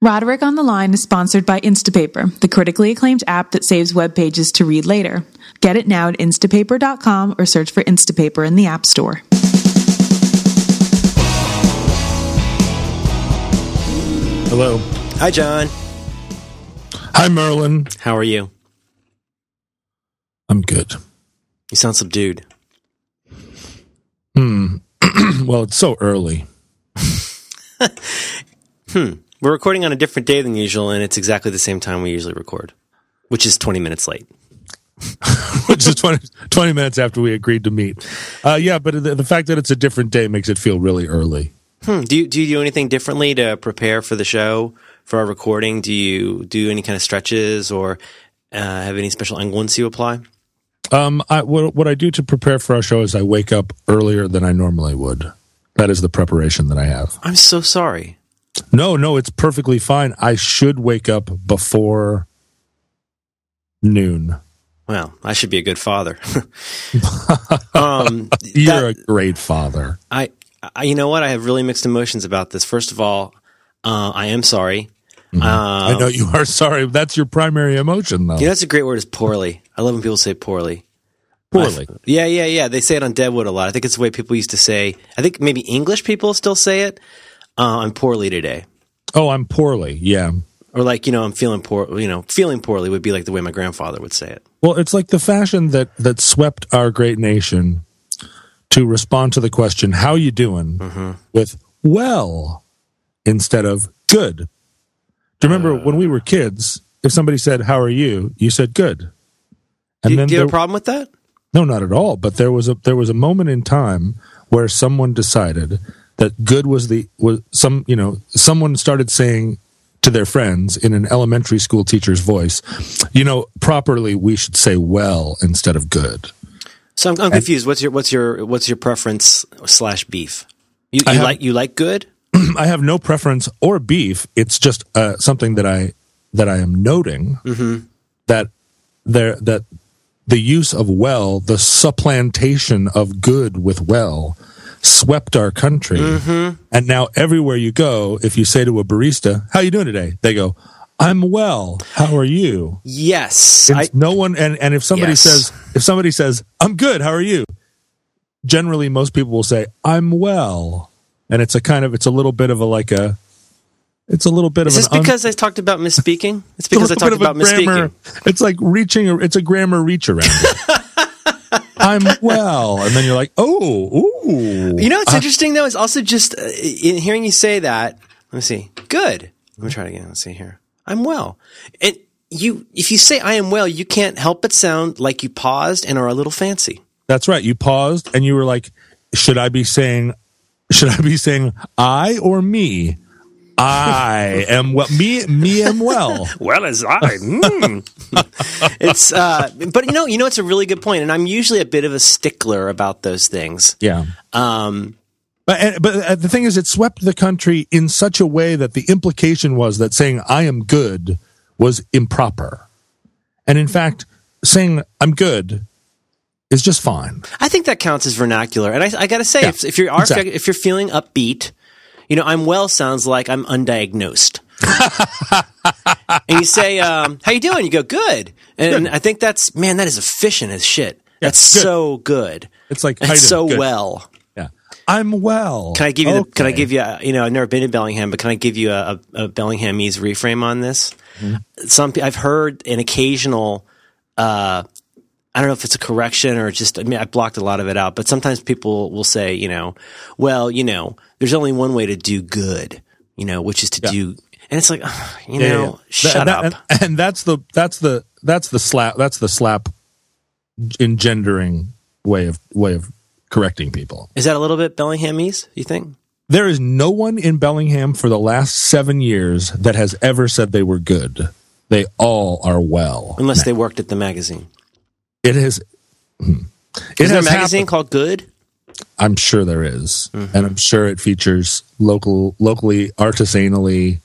Roderick on the Line is sponsored by Instapaper, the critically acclaimed app that saves web pages to read later. Get it now at instapaper.com or search for Instapaper in the App Store. Hello. Hi, John. Hi, Merlin. How are you? I'm good. You sound subdued. Hmm. well, it's so early. hmm. We're recording on a different day than usual, and it's exactly the same time we usually record, which is 20 minutes late. which is 20, 20, minutes after we agreed to meet. Uh, yeah, but the, the, fact that it's a different day makes it feel really early. Hmm. Do you do you do anything differently to prepare for the show for our recording? Do you do any kind of stretches or uh, have any special angles you apply? Um, I, what, what I do to prepare for our show is I wake up earlier than I normally would. That is the preparation that I have. I'm so sorry. No, no, it's perfectly fine. I should wake up before noon. Well, I should be a good father. um, You're that, a great father. I I, you know what? I have really mixed emotions about this. First of all, uh, I am sorry. Mm-hmm. Uh, I know you are sorry. That's your primary emotion, though. Yeah, that's a great word. Is poorly. I love when people say poorly. Poorly. I, yeah, yeah, yeah. They say it on Deadwood a lot. I think it's the way people used to say. I think maybe English people still say it. Uh, I'm poorly today. Oh, I'm poorly. Yeah. Or like you know, I'm feeling poor. You know, feeling poorly would be like the way my grandfather would say it. Well, it's like the fashion that that swept our great nation to respond to the question, how you doing? Mm-hmm. with well instead of good. Do you remember uh, when we were kids, if somebody said, how are you? You said good. And do, then do you have a problem with that? No, not at all. But there was a there was a moment in time where someone decided that good was the was some you know someone started saying to their friends in an elementary school teacher's voice, you know, properly we should say well instead of good. So I'm, I'm confused. What's your what's your what's your preference slash beef? You, you have, like you like good? I have no preference or beef. It's just uh, something that I that I am noting mm-hmm. that there that the use of well, the supplantation of good with well, swept our country, mm-hmm. and now everywhere you go, if you say to a barista, "How you doing today?" they go, I'm well. How are you? Yes. I, no one and, and if somebody yes. says if somebody says, I'm good, how are you? Generally most people will say, I'm well. And it's a kind of it's a little bit of a like a it's a little bit Is of Is this because un- I talked about misspeaking? It's because I talked about grammar, misspeaking. It's like reaching a, it's a grammar reach around. I'm well, and then you're like, oh, ooh. You know what's uh, interesting though is also just uh, in hearing you say that. Let me see. Good. Let me try it again. Let's see here. I'm well. And you, if you say I am well, you can't help but sound like you paused and are a little fancy. That's right. You paused and you were like, should I be saying, should I be saying I or me? I am well. Me, me am well. well as I. Mm. it's, uh, but you know, you know, it's a really good point, and I'm usually a bit of a stickler about those things. Yeah. Um, but but uh, the thing is, it swept the country in such a way that the implication was that saying "I am good" was improper, and in fact, saying "I'm good" is just fine. I think that counts as vernacular, and I, I got to say, yeah, if, if, you're exactly. if you're feeling upbeat, you know, "I'm well" sounds like I'm undiagnosed. and you say, um, "How you doing?" You go, "Good," and good. I think that's man, that is efficient as shit. Yeah, that's good. so good. It's like it's so good. well. Yeah. I'm well. Can I give you? Okay. The, can I give you? A, you know, I've never been to Bellingham, but can I give you a, a, Bellinghamese reframe on this? Mm-hmm. Some I've heard an occasional. Uh, I don't know if it's a correction or just. I mean, I blocked a lot of it out, but sometimes people will say, you know, well, you know, there's only one way to do good, you know, which is to yeah. do, and it's like, you yeah, know, yeah. shut up. And, and that's the that's the that's the slap that's the slap engendering way of way of correcting people. Is that a little bit Bellinghamese, you think? There is no one in Bellingham for the last seven years that has ever said they were good. They all are well. Unless they worked at the magazine. It has. Hmm. It is there a magazine happened. called Good? I'm sure there is. Mm-hmm. and I'm sure it features local, locally artisanally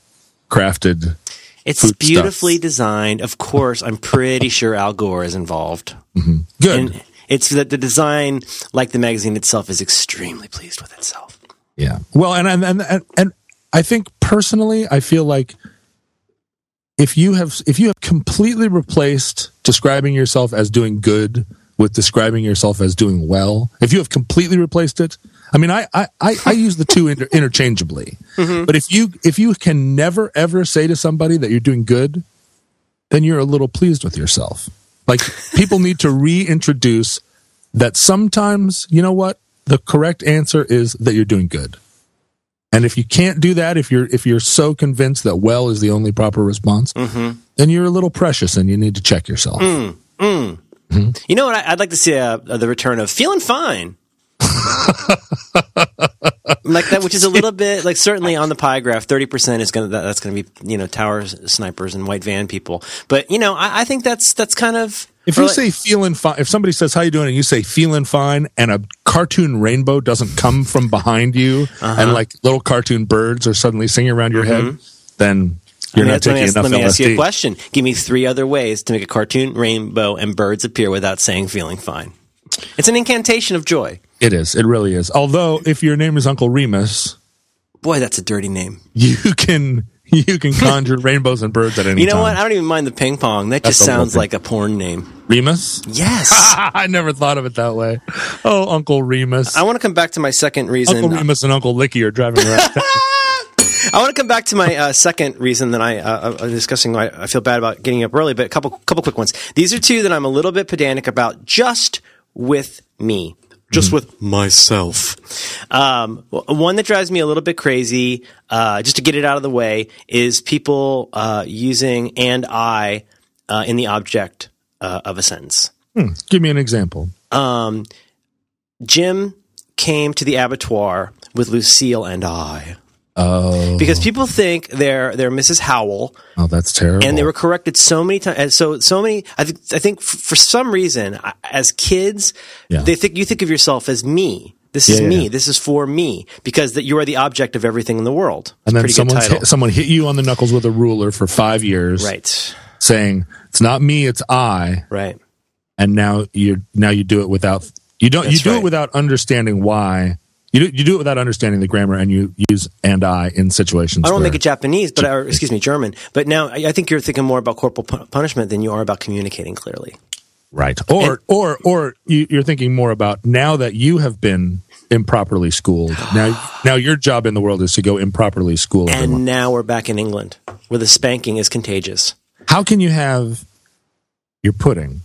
crafted. It's beautifully stuff. designed. Of course, I'm pretty sure Al Gore is involved. Mm-hmm. Good. And, it's that the design, like the magazine itself, is extremely pleased with itself. Yeah. Well, and and and and I think personally, I feel like if you have if you have completely replaced describing yourself as doing good with describing yourself as doing well, if you have completely replaced it, I mean, I I, I, I use the two inter- interchangeably. Mm-hmm. But if you if you can never ever say to somebody that you're doing good, then you're a little pleased with yourself. Like people need to reintroduce that sometimes, you know what? The correct answer is that you're doing good. And if you can't do that, if you're if you're so convinced that well is the only proper response, mm-hmm. then you're a little precious and you need to check yourself. Mm, mm. Mm-hmm. You know what? I- I'd like to see uh, uh the return of feeling fine. like that, which is a little bit like certainly on the pie graph, thirty percent is gonna that, that's gonna be you know tower snipers and white van people. But you know, I, I think that's that's kind of If or you like- say feeling fine, if somebody says how you doing, and you say feeling fine, and a cartoon rainbow doesn't come from behind you, Uh-huh. and like little cartoon birds are suddenly singing around your head, then you're Mm-hmm. Let me- not taking ask, enough let me ask you a question. Give me three other ways to make a cartoon rainbow and birds appear without saying feeling fine. It's an incantation of joy. It is. It really is. Although, if your name is Uncle Remus, Boy, that's a dirty name. you can you can conjure rainbows and birds at any You know time. what? I don't even mind the ping pong. That just That's a sounds like a porn name. Remus? Yes. I never thought of it that way. Oh, Uncle Remus. I want to come back to my second reason. Uncle Remus and Uncle Licky are driving around. I want to come back to my uh, second reason that I uh, uh, discussing why I feel bad about getting up early, but a couple couple quick ones. These are two that I'm a little bit pedantic about, just with me, just with myself. Um, one that drives me a little bit crazy, uh, just to get it out of the way, is people uh, using "and I" uh, in the object uh, of a sentence. Give me an example. Jim came to the abattoir with Lucille and I. Oh, Because people think they're they're Mrs. Howell, oh, that's terrible. and they were corrected so many times. So so many. I think I think for some reason, as kids, Yeah. they think you think of yourself as me. This is Yeah, yeah, me. yeah. This is for me because that you are the object of everything in the world. It's and then pretty good hit, someone hit you on the knuckles with a ruler for five years, right, saying it's not me, it's I. right. and now you now you do it without you don't you do right. it without understanding why you do, you do it without understanding the grammar and you use and I in situations. I don't make it Japanese, but or, excuse me, German. But now I I think you're thinking more about corporal pu- punishment than you are about communicating clearly. right, or or or you, you're thinking more about now that you have been improperly schooled. Now now your job in the world is to go improperly school everyone. And now we're back in England, where the spanking is contagious. How can you have your pudding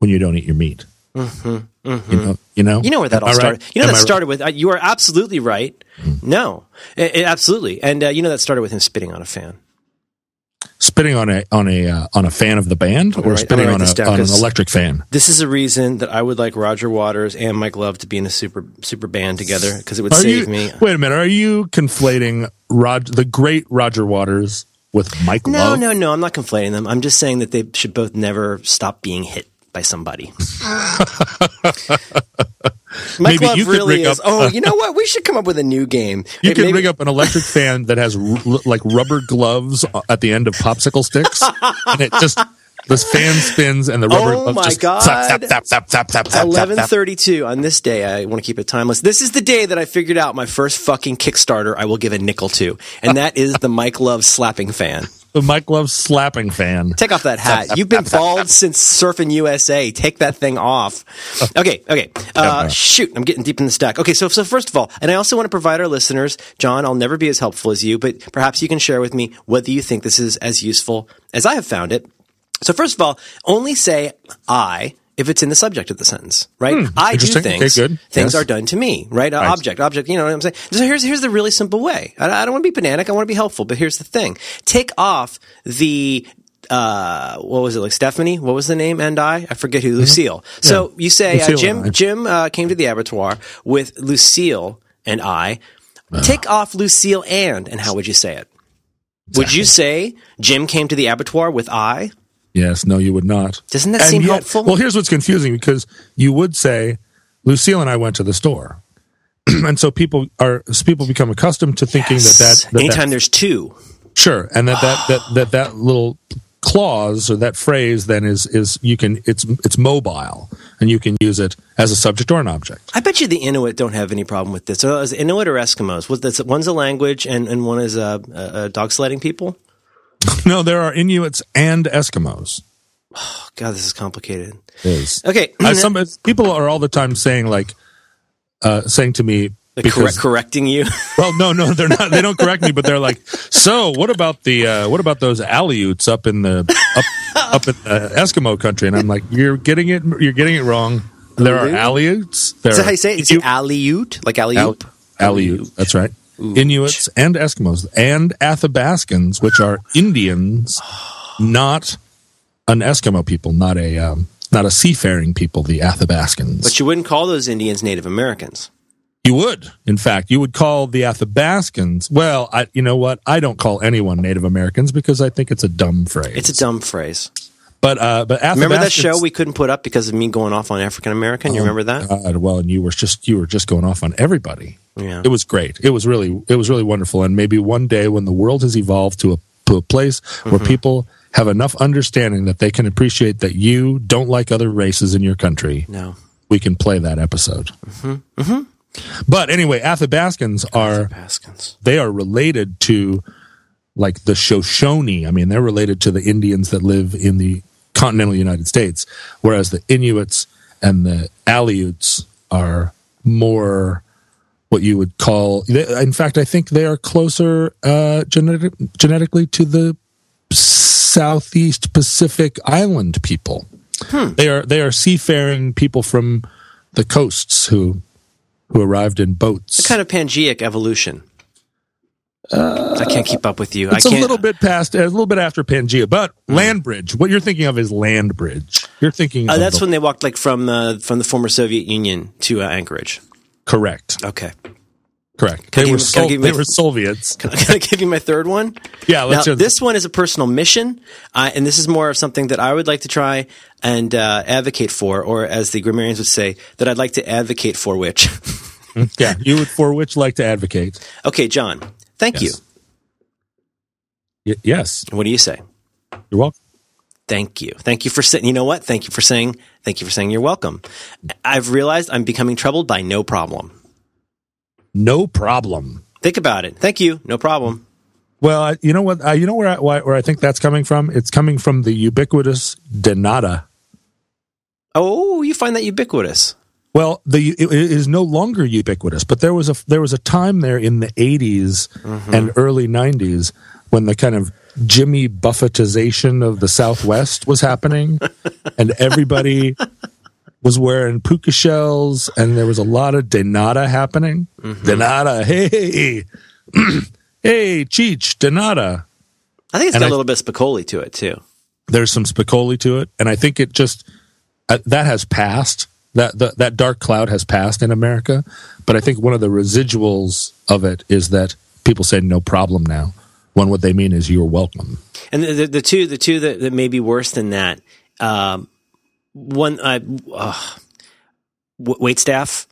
when you don't eat your meat? You know, you know, You know where that all right? started. You know Am that I right? started with. Uh, you are absolutely right. No, It- it- absolutely, and uh, you know that started with him spitting on a fan. spitting on a on a uh, on a fan of the band, or I'm spitting on, a, on an electric fan. This is a reason that I would like Roger Waters and Mike Love to be in a super super band together because it would Are save you, me. Wait a minute. Are you conflating Rod, the great Roger Waters with Mike No, Love? no, no. I'm not conflating them. I'm just saying that they should both never stop being hit by somebody. Mike Maybe Love you could really is. up- oh, you know what? We should come up with a new game. You It can maybe- rig up an electric fan that has r- like rubber gloves at the end of popsicle sticks, and it just this fan spins and the rubber. Oh gloves my just God. Eleven on this day. I want to keep it timeless. This is the day that I figured out my first fucking Kickstarter. I will give a nickel to, and that is the Mike Love slapping fan. The Mike Love slapping fan. Take off that hat. You've been bald since Surfing USA. Take that thing off. Okay, okay. Uh, shoot, I'm getting deep in the stack. Okay, so so first of all, and I also want to provide our listeners, John. I'll never be as helpful as you, but perhaps you can share with me whether you think this is as useful as I have found it. So first of all, only say I if it's in the subject of the sentence, right? I do Hmm, interesting. Okay, things. good. Things Yes. are done to me, right? Uh, Right. Object, object. You know what I'm saying? So here's here's the really simple way. I, I don't want to be pedantic. I want to be helpful. But here's the thing: take off the uh, what was it like Stephanie? What was the name? And I, I forget who. Lucille. So you say uh, Mm-hmm. Jim. Jim uh, came to the abattoir with Lucille and I. Take off Lucille and, and how would you say it? Would you say Jim came to the abattoir with I? Yes, no, you would not. Doesn't that And seem yet- helpful? Well, here's what's confusing because you would say Lucille and I went to the store. and so people are people become accustomed to thinking that that, that Anytime that there's two, sure and that that, that that that little clause or that phrase then is is you can it's it's mobile and you can use it as a subject or an object. I bet you the Inuit don't have any problem with this. So is Inuit or Eskimos? Was this, one's a language and, and one is a, a, a dog sledding people? No, there are Inuits and Eskimos. Oh, God, this is complicated. Is Okay, some people are all the time saying like, uh, saying to me because correct, correcting you. well, no, no, they're not. They don't correct me, but they're like, so what about the uh, what about those Aleuts up in the up up in uh, Eskimo country? And I'm like, you're getting it, you're getting it wrong. There are Aleuts. There Is that how you say it? Is it Aleut? Like Al- Aleut? Aleut. That's right. Inuits and Eskimos and Athabascans, which are Indians, not an Eskimo people, not a um, not a seafaring people. The Athabascans. But you wouldn't call those Indians Native Americans. You would, in fact, you would call the Athabascans. Well, I, you know what? I don't call anyone Native Americans because I think it's a dumb phrase. It's a dumb phrase. But uh, but Athabascans. Remember that show we couldn't put up because of me going off on African American? You remember that? God, well, and you were just you were just going off on everybody. Yeah. It was great. It was really it was really wonderful. And maybe one day when the world has evolved to a to a place where Mm-hmm. people have enough understanding that they can appreciate that you don't like other races in your country, No. we can play that episode. Mm-hmm. But anyway, Athabascans are Baskins. they are related to like the Shoshone. I mean, they're related to the Indians that live in the continental United States, whereas the Inuits and the Aleuts are more what you would call. In fact, I think they are closer uh, genetic, genetically to the Southeast Pacific Island people. They are they are seafaring people from the coasts who who arrived in boats. Kind of Pangeic evolution. I can't keep up with you. It's I a little bit past, a little bit after Pangea, but land bridge. What you're thinking of is land bridge. You're thinking. Uh, that's the- when they walked like from uh, from the former Soviet Union to uh, Anchorage. correct. Okay. Correct. Can I They were can I Sol- they were Soviets. Can I give you my third one? Yeah, Now, let's. hear this one is a personal mission, uh, and this is more of something that I would like to try and uh, advocate for, or as the grammarians would say, that I'd like to advocate for. Which, yeah, you would for which like to advocate. okay, John, thank Yes. you. Y- yes, What do you say? you're welcome. Thank you. Thank you for saying. You know what? Thank you for saying. Thank you for saying you're welcome. I've realized I'm becoming troubled by no problem. No problem. Think about it. Thank you. No problem. Well, you know what? I, you know where I, where I think that's coming from? It's coming from the ubiquitous de nada. Oh, you find that ubiquitous. Well, the it, is no longer ubiquitous, but there was a there was a time there in the 80s and early 90s when the kind of Jimmy Buffettization of the Southwest was happening, and everybody was wearing puka shells, and there was a lot of de nada happening. De nada, hey, hey, Cheech, de nada. I think it's And got I- a little bit of Spicoli to it too. there's some Spicoli to it, and I think it just uh, that has passed. That, that that dark cloud has passed in America, but I think one of the residuals of it is that people say no problem now. When what they mean is you're welcome. And the, the, the two, the two that, that may be worse than that, um, one, uh, uh, wait staff,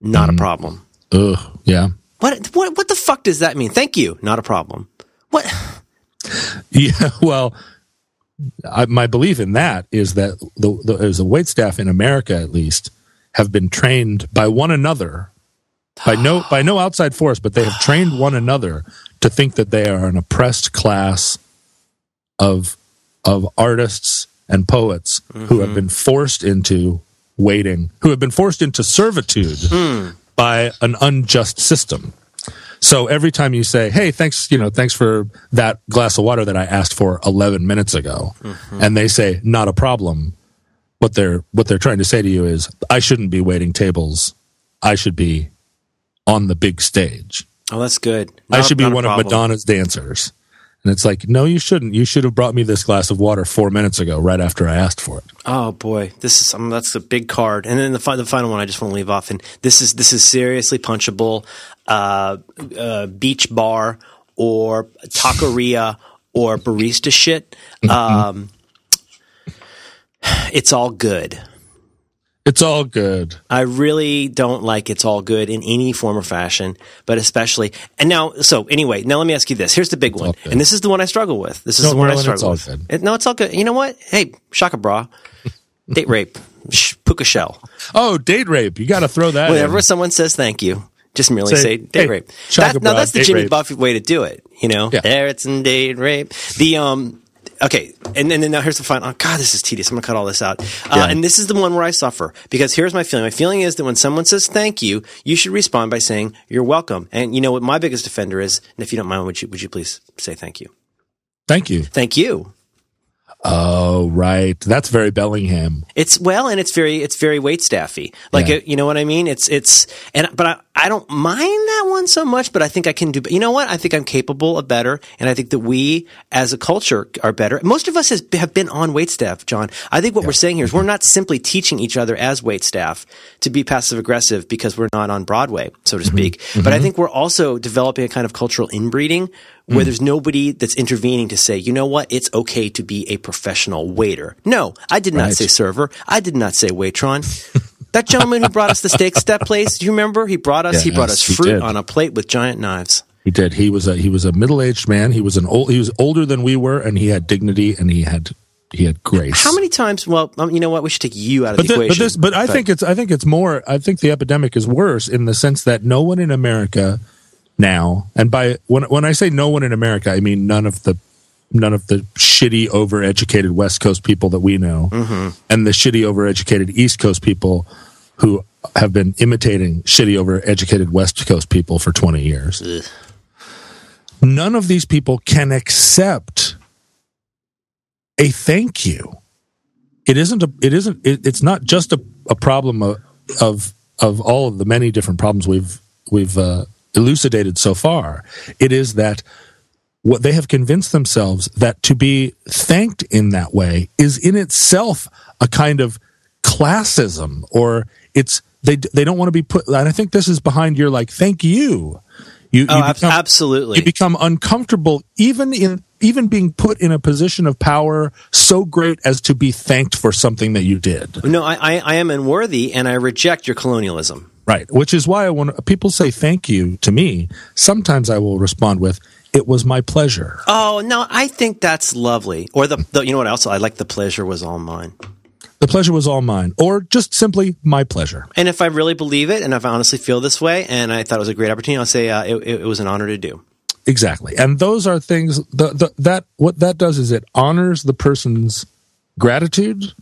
not a problem. Ugh, yeah, What, what, what the fuck does that mean? Thank you, not a problem. What? yeah. Well, I, my belief in that is that the, the as a wait staff in America, at least, have been trained by one another, by no by no outside force, but they have trained one another to think that they are an oppressed class of of artists and poets who have mm-hmm. been forced into waiting, who have been forced into servitude hmm. by an unjust system. So every time you say, "Hey, thanks, you know, thanks for that glass of water that I asked for 11 minutes ago," and they say, "Not a problem," what they're what they're trying to say to you is, "I shouldn't be waiting tables. I should be on the big stage. Oh, that's good. I should be one of. Madonna's dancers." And it's like, "No, you shouldn't. You should have brought me this glass of water 4 minutes ago right after I asked for it." Oh boy, this is um, that's a big card. And then the, fi- the final one, I just want to leave off. And this is this is seriously punchable. Uh, uh, beach bar or taqueria or barista shit. Um, it's all good. It's all good. I really don't like it's all good in any form or fashion, but especially and now. So anyway, now let me ask you this. Here's the big one, and this is the one I struggle with. This is No, the one I struggle it's all with. good. It- no, it's all good. You know what? Hey, shaka bra, date rape, sh- puka shell. Oh, date rape. You got to throw that in. Whenever someone says thank you, Just merely Say, say, date hey, rape. That, now that's the Jimmy rape. Buffett way to do it. You know, Yeah. Eric's and date rape. The um. Okay, and then now here's the final. Oh God, this is tedious. I'm gonna cut all this out. Uh, Yeah. And this is the one where I suffer because here's my feeling. My feeling is that when someone says thank you, you should respond by saying you're welcome. And you know what my biggest offender is. And if you don't mind, would you would you please say thank you? Thank you. Thank you. Oh, right. That's very Bellingham. It's well, and it's very it's very wait staffy. Like Yeah. you know what I mean. It's it's and but I I don't mind that one so much. But I think I can do. You know what? I think I'm capable of better, and I think that we as a culture are better. Most of us has, have been on wait staff, John. I think what we're saying here is mm-hmm. we're not simply teaching each other as wait staff to be passive aggressive because we're not on Broadway, so to mm-hmm. speak. Mm-hmm. But I think we're also developing a kind of cultural inbreeding where mm. there's nobody that's intervening to say, you know what, it's okay to be a professional waiter. No, I did not say server. I did not say waitron. that gentleman who brought us the steaks to that place, do you remember? He brought us, he brought us Yes, fruit on a plate with giant knives. He did. He was a he was a middle aged man. He was an old. He was older than we were, and he had dignity and he had he had grace. How many times? Well, um, you know what? We should take you out of But, the but equation. this, but I think it's I think it's more. I think the epidemic is worse in the sense that no one in America now, and by when when I say no one in America, I mean none of the none of the shitty overeducated West Coast people that we know, Mm-hmm. and the shitty overeducated East Coast people who have been imitating shitty overeducated West Coast people for twenty years. None of these people can accept a thank you it isn't a it isn't it, it's not just a, a problem of, of of all of the many different problems we've we've uh, elucidated so far it is that what they have convinced themselves that to be thanked in that way is in itself a kind of classism or it's they they don't want to be put and i think this is behind your like thank you you, oh, you become- absolutely. you become uncomfortable even in even being put in a position of power so great as to be thanked for something that you did no, I, I, I am unworthy, and I reject your colonialism. right which is why when people say thank you to me sometimes i will respond with it was my pleasure Oh no, I think that's lovely. Or the, the you know what else? I like the pleasure was all mine. the pleasure was all mine or just simply my pleasure And if I really believe it, and if I honestly feel this way, and I thought it was a great opportunity, I'll say uh, it, it, it was an honor to do. exactly and those are things the, the, that what that does is it honors the person's gratitude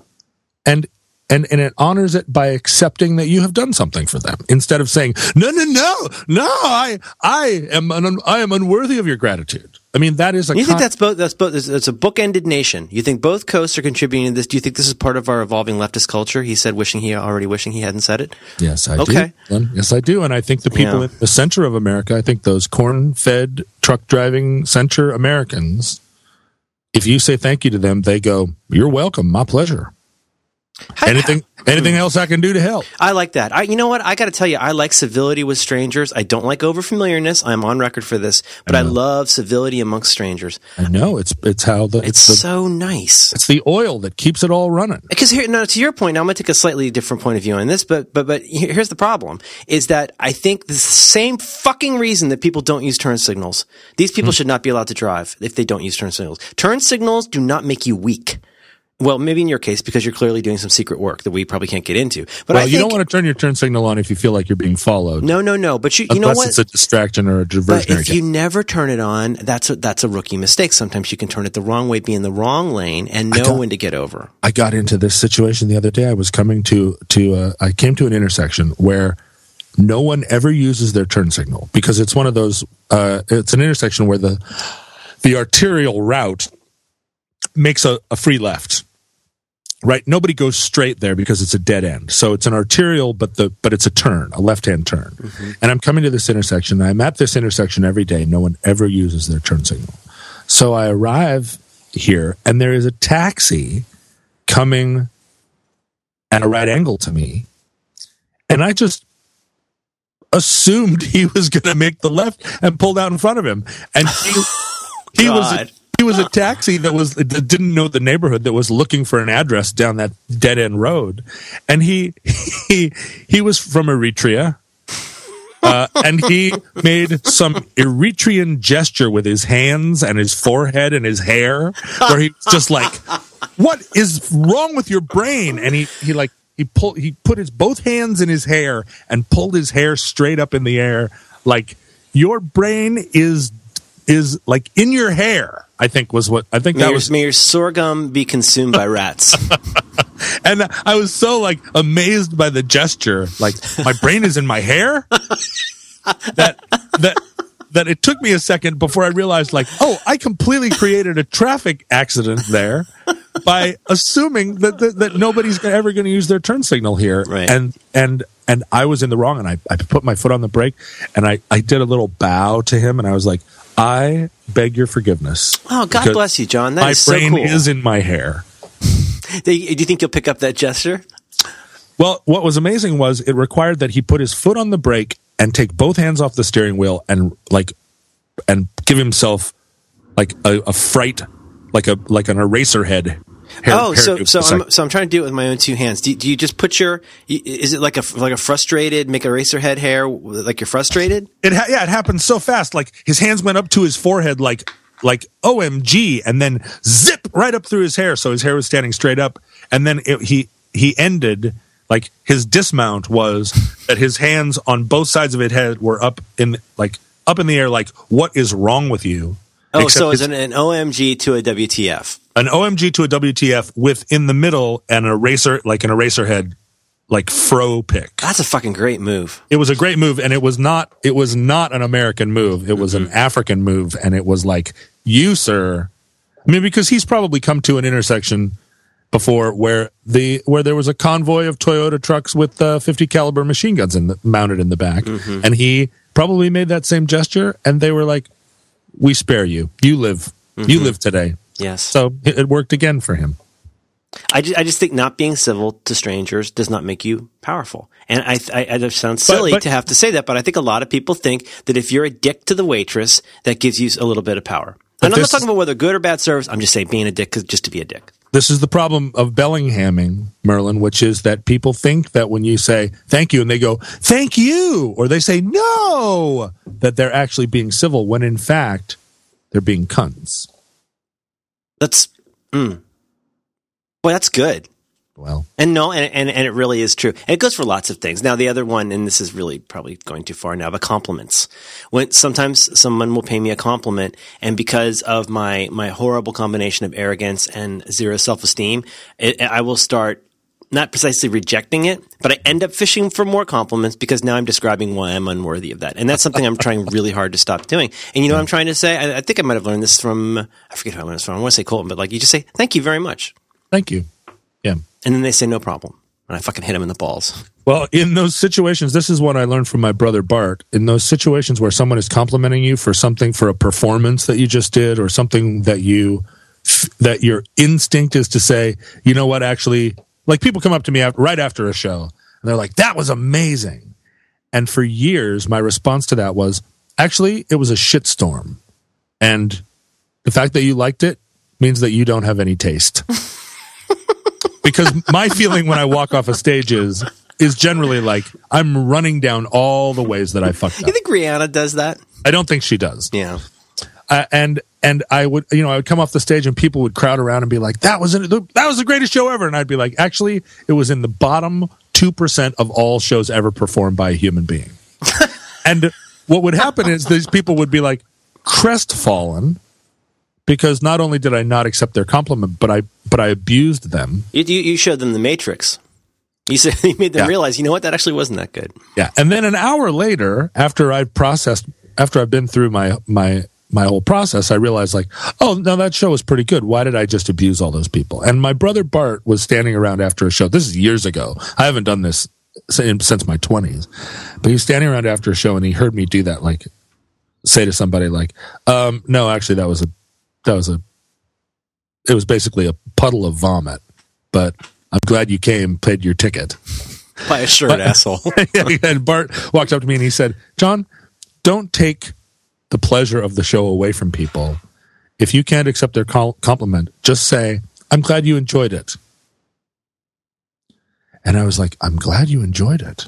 and and and it honors it by accepting that you have done something for them instead of saying no no no no i i am un, i am unworthy of your gratitude i mean that is a You think that's both? That's both. It's a bookended nation. You think both coasts are contributing to this? Do you think this is part of our evolving leftist culture? He said, wishing he already wishing he hadn't said it. yes i Okay. do yes i do and i think the people Yeah. in the center of america i think those corn-fed truck driving center americans if you say thank you to them they go you're welcome my pleasure anything anything else i can do to help I like that. I, you know what? I got to tell you, I like civility with strangers. I don't like overfamiliarness. I'm on record for this, but I, love civility amongst strangers. i know it's it's how the It's it's, the so nice. it's the oil that keeps it all running Because here, now to your point, now I'm going to take a slightly different point of view on this, but but but here's the problem: is that I think the same fucking reason that people don't use turn signals. These people Hmm. should not be allowed to drive if they don't use turn signals. Turn signals do not make you weak. Well, maybe in your case because you're clearly doing some secret work that we probably can't get into. But well, I you don't want to turn your turn signal on if you feel like you're being followed. no, no, no. But you, you know what? it's a distraction or a But diversionary. if you never turn it on, that's a, that's a rookie mistake. Sometimes you can turn it the wrong way, be in the wrong lane, and know got- when to get over. I got into this situation the other day. I was coming to to uh, I came to an intersection where no one ever uses their turn signal because it's one of those. Uh, it's an intersection where the the arterial route makes a, a free left. Right, nobody goes straight there because it's a dead end. So it's an arterial, but the but it's a turn, a left hand turn. Mm-hmm. And I'm coming to this intersection. I'm at this intersection every day. No one ever uses their turn signal. So I arrive here, and there is a taxi coming at a right angle to me. And I just assumed he was going to make the left and pulled out in front of him. And he, he was. he was a taxi that was that didn't know the neighborhood that was looking for an address down that dead end road. And he he he was from Eritrea. Uh, and he made some Eritrean gesture with his hands and his forehead and his hair, where he was just like, "What is wrong with your brain?" And he he like he pulled he put his both hands in his hair and pulled his hair straight up in the air like your brain is is like in your hair i think was what i think May that your, was may your sorghum be consumed by rats. and i was so like amazed by the gesture like my brain is in my hair that that that it took me a second before i realized like oh i completely created a traffic accident there by assuming that that, that nobody's ever going to use their turn signal here Right. and and and i was in the wrong and i i put my foot on the brake and i i did a little bow to him and i was like i beg your forgiveness Oh, God bless you, John. That my is so brain cool. is in my hair do you do you think you'll pick up that gesture? Well, what was amazing was it required that he put his foot on the brake and take both hands off the steering wheel and like and give himself like a, a fright, like a like an eraser head. Hair- oh, so hairdo. so It's I'm so I'm trying to do it with my own two hands. Do, do you just put your? Is it like a like a frustrated make a racer head hair like you're frustrated? it ha- yeah, it happened so fast. Like his hands went up to his forehead, like like OMG, and then zip right up through his hair, so his hair was standing straight up. And then it, he he ended like his dismount was that his hands on both sides of his head were up in like up in the air, like what is wrong with you? Oh, so it's his- an, an OMG to a WTF. an OMG to a WTF with in the middle an eraser, like an eraser head, like fro pick. That's a fucking great move. It was a great move, and it was not. It was not an American move. It was an African move, and it was like you, sir. I mean, because he's probably come to an intersection before where the where there was a convoy of Toyota trucks with uh, 50 caliber machine guns in the, mounted in the back, and he probably made that same gesture, and they were like, "We spare you. You live. You mm-hmm. live today." Yes. So it, it worked again for him. I just, I just think not being civil to strangers does not make you powerful. And I, I, I just sound silly but- to have to say that, but I think a lot of people think that if you're a dick to the waitress, that gives you a little bit of power. And I'm not talking about whether good or bad service. I'm just saying being a dick just to be a dick. This is the problem of Bellinghaming, Merlin, which is that people think that when you say thank you and they go, thank you, or they say no, that they're actually being civil when in fact they're being cunts. That's, mm. boy, that's good. Well, And no, and, and, and it really is true. And it goes for lots of things. Now, the other one, and this is really probably going too far now, but compliments. When sometimes someone will pay me a compliment, and because of my, my horrible combination of arrogance and zero self esteem, I will start not precisely rejecting it, but I end up fishing for more compliments because now I'm describing why I'm unworthy of that. And that's something I'm trying really hard to stop doing. And you know what I'm trying to say? I, I think I might have learned this from, I forget who I learned this from. I want to say Coulton, but like you just say, thank you very much. thank you. Yeah. And then they say no problem. And I fucking hit them in the balls. Well, in those situations, this is what I learned from my brother Bart. In those situations where someone is complimenting you for something, for a performance that you just did, or something that you, that your instinct is to say, you know what, actually, like people come up to me after, right after a show and they're like, that was amazing. And for years, my response to that was, actually, it was a shitstorm. And the fact that you liked it means that you don't have any taste. because my feeling when I walk off a stage is is generally like I'm running down all the ways that I fucked You think Rihanna does that? I don't think she does. Yeah. Uh, and and I would you know I would come off the stage and people would crowd around and be like that was that was the greatest show ever and I'd be like actually it was in the bottom two percent of all shows ever performed by a human being. and what would happen is these people would be like crestfallen because not only did I not accept their compliment but I but I abused them You, you, showed them the Matrix. You said you made them Yeah. realize, you know what, that actually wasn't that good. Yeah. And then an hour later, after I've processed, after I've been through my, my, my whole process, I realized like, oh, now that show was pretty good. Why did I just abuse all those people? And my brother Bart was standing around after a show. This is years ago. I haven't done this since since my twenties, but he was standing around after a show and he heard me do that, like say to somebody like, um, no, actually that was a, that was a, it was basically a puddle of vomit, but I'm glad you came, paid your ticket. Buy a shirt, asshole. and Bart walked up to me and he said, John, don't take the pleasure of the show away from people. If you can't accept their compliment, just say, I'm glad you enjoyed it. And I was like, I'm glad you enjoyed it.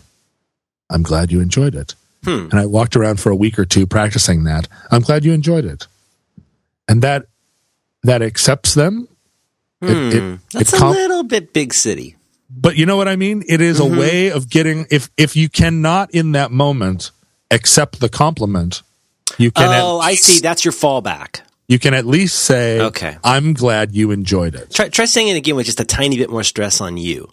I'm glad you enjoyed it. Hmm. And I walked around for a week or two practicing that. I'm glad you enjoyed it. And that, that accepts them. It- it- Hmm. That's it a little bit big city. but you know what I mean? It is Mm-hmm. a way of getting if if you cannot in that moment accept the compliment, you can Oh, I see. That's your fallback. you can at least say Okay. I'm glad you enjoyed it. Try, try saying it again with just a tiny bit more stress on you.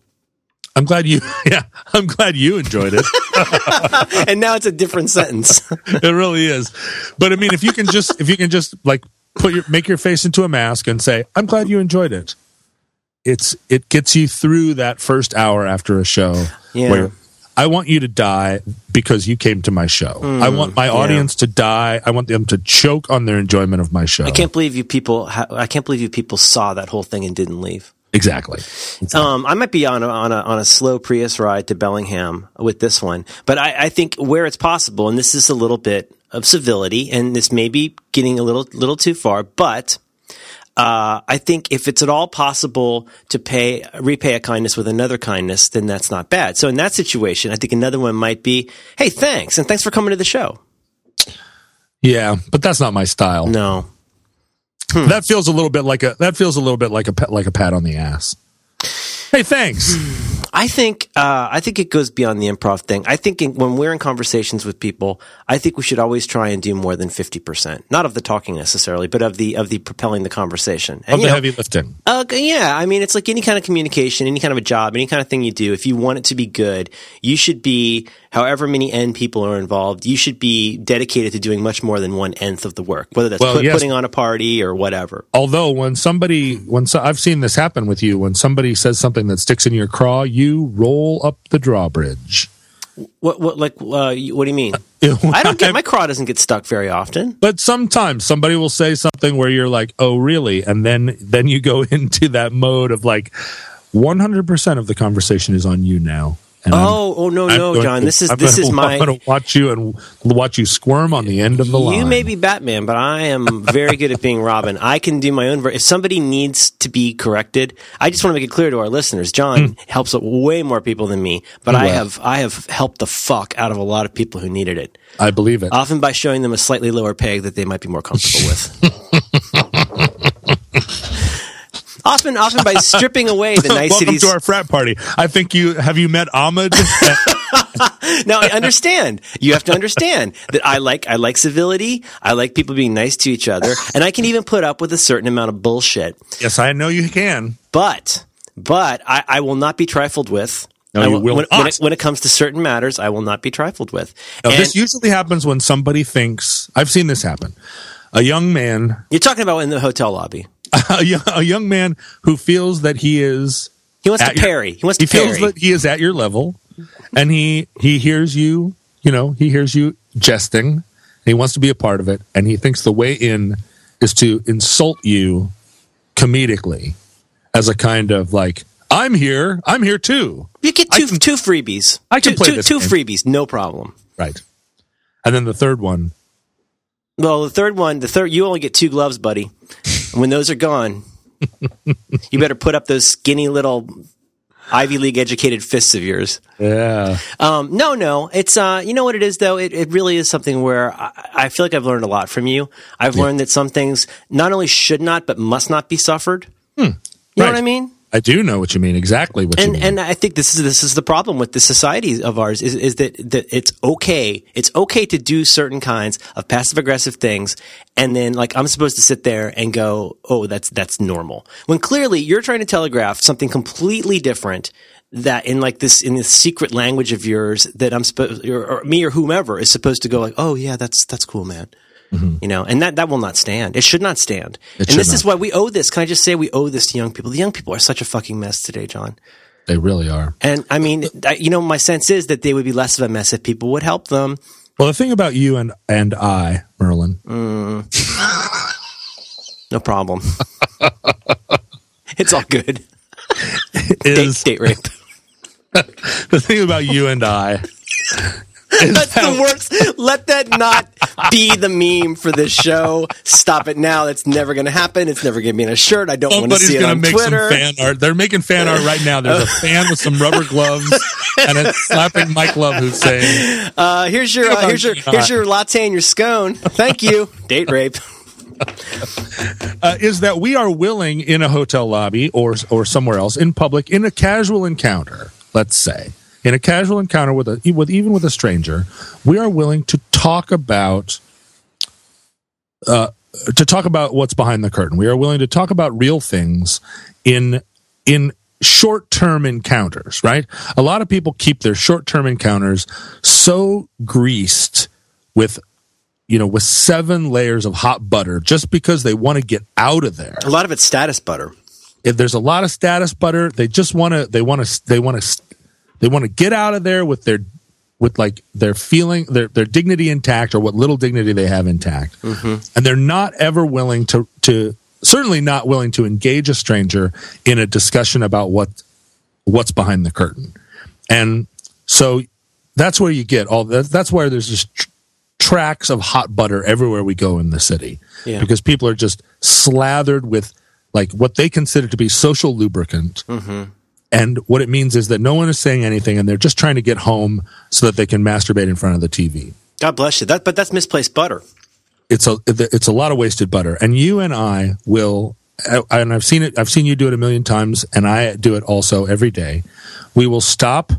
I'm glad you yeah, I'm glad you enjoyed it. And now it's a different sentence. it really is. But I mean if you can just if you can just like put your make your face into a mask and say I'm glad you enjoyed it. It's it gets you through that first hour after a show Yeah. where I want you to die because you came to my show. I Hmm, want my audience to die. I want them to choke on their enjoyment of my show. I can't believe you people. I can't believe you people saw that whole thing and didn't leave. exactly. Um, I might be on a, on a on a slow Prius ride to Bellingham with this one, but I, I think where it's possible, and this is a little bit of civility, and this may be getting a little little too far, but uh, I think if it's at all possible to pay repay a kindness with another kindness, then that's not bad. So in that situation, I think another one might be, "Hey, thanks, and thanks for coming to the show." Yeah, but that's not my style. No, That feels a little bit like a that feels a little bit like a like a pat on the ass. Hey, thanks. I think uh, I think it goes beyond the improv thing. I think in, when we're in conversations with people, I think we should always try and do more than fifty percent, not of the talking necessarily, but of the of the propelling the conversation. And Of the know, heavy lifting. uh, yeah, I mean, it's like any kind of communication, any kind of a job, any kind of thing you do. If you want it to be good, you should be, however many N people are involved, you should be dedicated to doing much more than one nth of the work, whether that's Well, put, yes. putting on a party or whatever. Although when somebody when so, I've seen this happen with you when somebody says something that sticks in your craw, you roll up the drawbridge. What, what, like, uh, what do you mean? I don't get my craw doesn't get stuck very often. But sometimes somebody will say something where you're like, "Oh, really?" And then then you go into that mode of like, 100% of the conversation is on you now. And I'm- Oh, oh no, I'm no, John. to- This is I'm this gonna- is my. I'm going to watch you and watch you squirm on the end of the line. You may be Batman, but I am very good at being Robin. I can do my own. Ver- if somebody needs to be corrected, I just want to make it clear to our listeners. John hmm. helps way more people than me, but I have I have helped the fuck out of a lot of people who needed it. I believe it. Often by showing them a slightly lower peg that they might be more comfortable with. often, often by stripping away the niceties. Welcome to our frat party. I think you have you met Ahmed? now I understand. You have to understand that I like I like civility. I like people being nice to each other, and I can even put up with a certain amount of bullshit. yes, I know you can. But but I, I will not be trifled with. No, you will when, when, it, when it comes to certain matters, I will not be trifled with. Now, And this usually happens when somebody thinks. I've seen this happen. A young man, you're talking about in the hotel lobby. a young, a young man who feels that he is He wants to at your- parry. He wants to parry he feels that he is at your level and he he hears you you know he hears you jesting and he wants to be a part of it and he thinks the way in is to insult you comedically as a kind of like i'm here i'm here too you get two can- two freebies. I can two, play two, this two freebies, no problem. right and then the third one Well, the third one, the third, you only get two gloves, buddy. And when those are gone, you better put up those skinny little Ivy League educated fists of yours. yeah Um, no, no, it's uh, you know what it is though. It, it really is something where I, I feel like I've learned a lot from you. I've learned that some things not only should not but must not be suffered. You know what I mean? I do know what you mean exactly what you And mean. and I think this is this is the problem with the society of ours is is that that it's okay it's okay to do certain kinds of passive aggressive things and then like I'm supposed to sit there and go oh that's that's normal. When clearly you're trying to telegraph something completely different that in like this in this secret language of yours that I'm supposed or, or me or whomever is supposed to go like oh yeah that's that's cool man Mm-hmm. you know, and that, that will not stand. It should not stand. and should this is why we owe this. Can I just say we owe this to young people? The young people are such a fucking mess today, John. they really are And I mean, you know, my sense is that they would be less of a mess if people would help them. well the thing about you and and i merlin mm. No problem. it's all good. Date, is date rape. the thing about you and i That's the worst. Let that not be the meme for this show. Stop it now. That's never going to happen. It's never going to be in a shirt. I don't want to see it gonna on make Twitter. some fan art. They're making fan art right now. There's a fan with some rubber gloves and it's slapping Mike Love who's saying, Uh, here's your uh, here's your here's your latte and your scone. Thank you. Date rape. uh, is that we are willing in a hotel lobby or or somewhere else in public in a casual encounter, let's say, in a casual encounter with a with even with a stranger, we are willing to talk about uh, to talk about what's behind the curtain. We are willing to talk about real things in in short term encounters, right? A lot of people keep their short term encounters so greased with you know with seven layers of hot butter just because they want to get out of there. A lot of it's status butter. If there's a lot of status butter, they just want to they want to they want to they want to get out of there with their with like their feeling their their dignity intact or what little dignity they have intact. Mm-hmm. And they're not ever willing to to certainly not willing to engage a stranger in a discussion about what what's behind the curtain. And so that's where you get all that that's where there's just tr- tracks of hot butter everywhere we go in the city Yeah. because people are just slathered with like what they consider to be social lubricant mm-hmm. And what it means is that no one is saying anything and they're just trying to get home so that they can masturbate in front of the tv God bless you. That, but that's misplaced butter. it's a it's a lot of wasted butter. And you and i will and i've seen it i've seen you do it a million times and i do it also every day. We will stop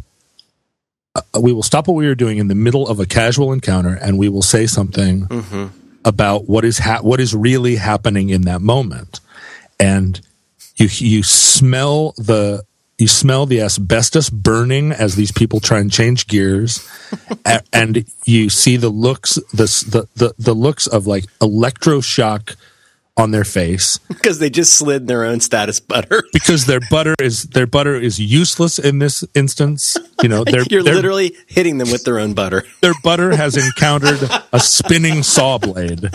uh, we will stop what we are doing in the middle of a casual encounter and we will say something about what is ha- what is really happening in that moment. And you you smell the you smell the asbestos burning as these people try and change gears a- and you see the looks the, the the the looks of like electroshock on their face Because they just slid their own status butter. because their butter is their butter is useless in this instance you know their You're their, literally hitting them with their own butter. their butter has encountered a spinning saw blade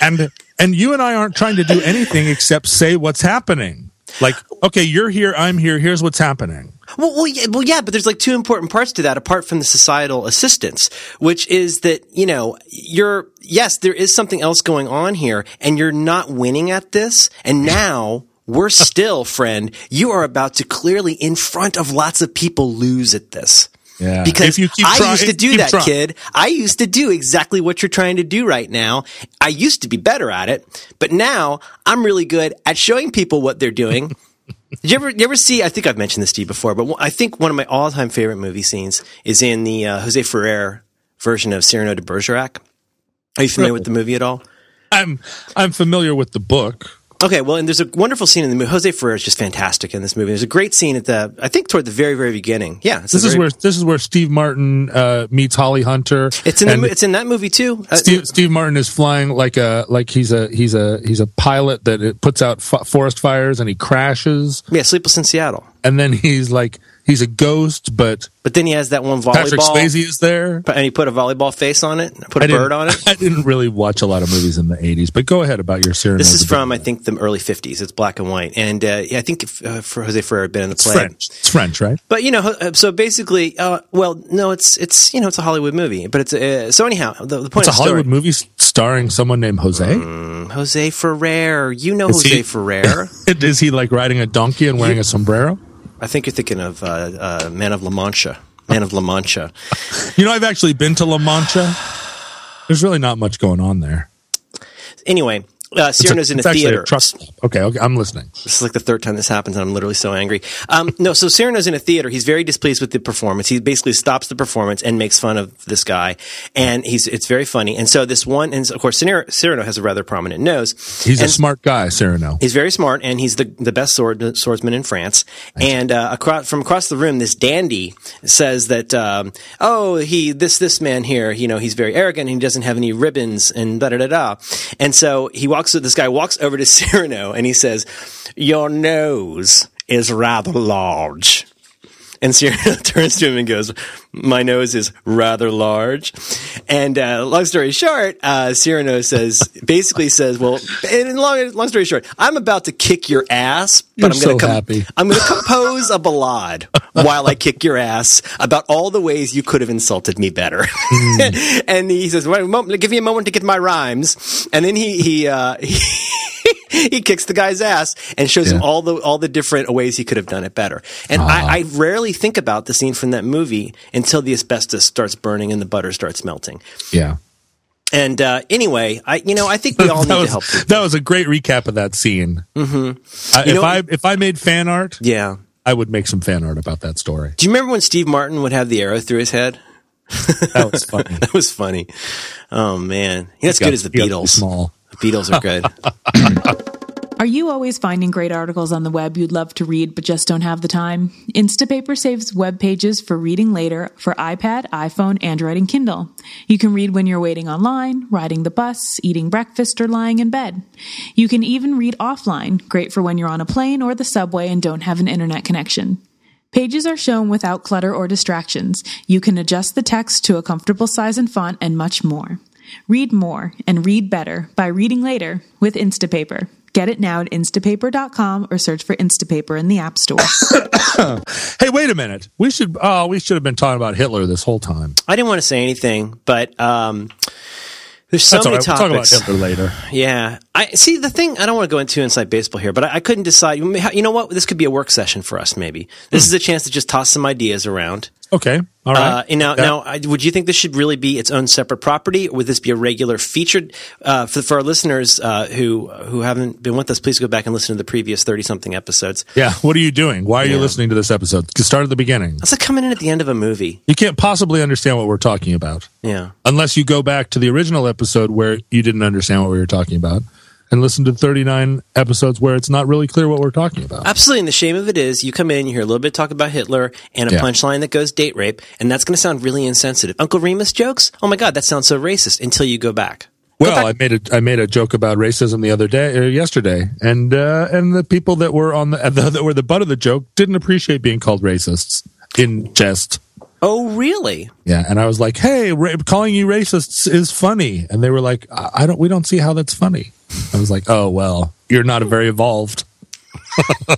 and and you and I aren't trying to do anything except say what's happening like okay you're here I'm here here's what's happening Well, well, yeah, well, yeah, but there's like two important parts to that apart from the societal assistance, which is that, you know, you're, yes, there is something else going on here and you're not winning at this. And now we're still, friend, you are about to clearly in front of lots of people lose at this. Yeah. Because If you keep I trying- used to do that, trying. kid. I used to do exactly what you're trying to do right now. I used to be better at it, but now I'm really good at showing people what they're doing. Did you ever, you ever see? I think I've mentioned this to you before, but I think one of my all-time favorite movie scenes is in the uh, Jose Ferrer version of Cyrano de Bergerac. Are you familiar with the movie at all? I'm I'm familiar with the book Okay, well, and there's a wonderful scene in the movie. Jose Ferrer is just fantastic in this movie. There's a great scene at the, I think, toward the very, very beginning. Yeah, This is very- where this is where Steve Martin uh, meets Holly Hunter. it's in. The, it's in that movie too. Uh, Steve, Steve Martin is flying like a like he's a he's a he's a pilot that it puts out f- forest fires and he crashes yeah, Sleepless in Seattle. and then he's like he's a ghost but But then he has that one volleyball, Patrick Swayze is there. and he put a volleyball face on it, put a I bird on it. I didn't really watch a lot of movies in the '80s, but go ahead about your Cyrano. This is from, I think, the early '50s. It's black and white, and uh, yeah, I think if, uh, for Jose Ferrer had been in the it's play. French. It's French, right? But you know, uh, so basically, uh, well, no, it's it's you know, it's a Hollywood movie, but it's uh, so anyhow. The, the point is. It's a Hollywood story, movie starring someone named Jose. Jose Ferrer. You know Is Jose he- Ferrer. Is he like riding a donkey and wearing a sombrero? I think you're thinking of uh, uh, Man of La Mancha. Man of La Mancha. You know, I've actually been to La Mancha. There's really not much going on there. Anyway, uh, Cyrano's in a It's actually theater. truck stop. Okay, okay, I'm listening. This is like the third time this happens, and I'm literally so angry. Um, no, so Cyrano's in a theater. He's very displeased with the performance. He basically stops the performance and makes fun of this guy, and he's it's very funny. And so this one, and of course, Cyrano has a rather prominent nose. He's a smart guy, Cyrano. He's very smart, and he's the the best sword swordsman in France. And uh, across, from across the room, this dandy says that, um, "Oh, he this this man here, you know, he's very arrogant. and He doesn't have any ribbons, and da da da da." And so he walks. This guy walks over to Cyrano, and he says, "Your nose is rather large." And Cyrano turns to him and goes, "My nose is rather large." And uh, long story short, uh, Cyrano says, basically says, "Well, and long, long story short, I'm about to kick your ass, but You're I'm going so to happy. I'm going to compose a ballade while I kick your ass about all the ways you could have insulted me better." Hmm. and he says, "Wait a moment, give me a moment to get my rhymes." And then he he. Uh, he kicks the guy's ass and shows him all the all the different ways he could have done it better. And I, I rarely think about the scene from that movie until the asbestos starts burning and the butter starts melting. Yeah. And uh, anyway, I you know I think we all need was, to help. people. that was a great recap of that scene. Mm-hmm. if know- I if I made fan art, Yeah. I would make some fan art about that story. Do you remember when Steve Martin would have the arrow through his head? That was funny. That was funny. Oh man, You're good as the He got to be Beatles. Small. The Beatles are good. Are you always finding great articles on the web you'd love to read but just don't have the time? Instapaper saves web pages for reading later for iPad, iPhone, Android, and Kindle. You can read when you're waiting online, riding the bus, eating breakfast, or lying in bed. You can even read offline, great for when you're on a plane or the subway and don't have an internet connection. Pages are shown without clutter or distractions. You can adjust the text to a comfortable size and font and much more. Read more and read better by reading later with Instapaper. Get it now at instapaper.com or search for Instapaper in the App Store. Hey, wait a minute. We should. Oh, we should have been talking about Hitler this whole time. I didn't want to say anything, but um, there's so That's all many right. We'll talk about. Hitler later. Yeah, I see the thing. I don't want to go into inside baseball here, but I, I couldn't decide. You know what? This could be a work session for us. Maybe this is a chance to just toss some ideas around. Okay. All right. Uh, and now, Yeah. now, I- would you think this should really be its own separate property, or would this be a regular featured uh, for, for our listeners uh, who who haven't been with us? Please go back and listen to the previous thirty something episodes. Yeah. What are you doing? Why are you listening to this episode? Start at the beginning. It's like coming in at the end of a movie. You can't possibly understand what we're talking about Yeah. unless you go back to the original episode where you didn't understand what we were talking about and listen to 39 episodes where it's not really clear what we're talking about. Absolutely. And the shame of it is you come in, you hear a little bit talk about Hitler and a Yeah. punchline that goes date rape, and that's going to sound really insensitive. Uncle Remus jokes? Oh my God, that sounds so racist until you go back. Well, I made a I made a joke about racism the other day or yesterday, and uh, and the people that were on the that were the butt of the joke didn't appreciate being called racists in jest. oh, really? Yeah, and I was like, "Hey, ra- calling you racists is funny," and they were like, I-, "I don't, we don't see how that's funny." I was like, "Oh well, you're not a very evolved."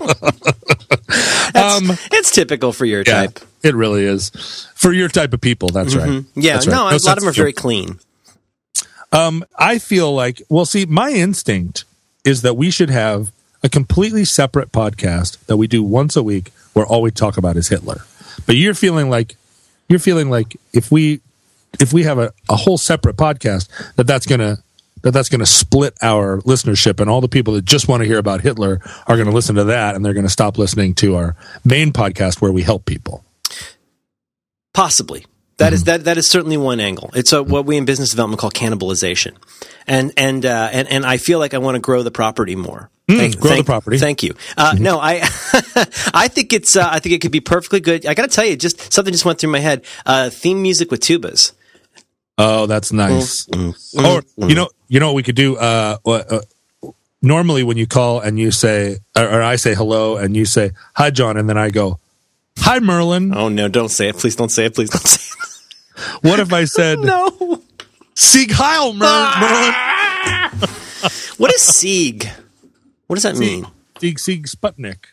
um, It's typical for your yeah, type. it really is for your type of people. That's right. Yeah, That's right. no, a lot of them are very clean. Um, I feel like, well, see, my instinct is that we should have a completely separate podcast that we do once a week where all we talk about is Hitler. But you're feeling like you're feeling like if we if we have a, a whole separate podcast that that's gonna that that's gonna split our listenership and all the people that just want to hear about Hitler are gonna listen to that and they're gonna stop listening to our main podcast where we help people. Possibly. That is Mm-hmm. that that is certainly one angle. It's a, what we in business development call cannibalization, and and uh, and and I feel like I want to grow the property more. Thank- Mm, grow the thank- property. Mm-hmm. Thank you. Uh, No, I I think it's uh, I think it could be perfectly good. I got to tell you, just something just went through my head. Uh, theme music with tubas. Oh, that's nice. Mm-hmm. Or you know, you know what we could do. Uh, what, uh, normally, when you call and you say, or, or I say hello, and you say hi, John, and then I go, hi, Merlin. Oh no! Don't say it, please. Don't say it, please. Don't say it. What if I said, No. Sieg Heil, Mer- Ah! Merlin? What is Sieg? What does that mean? Sieg Sieg Sputnik.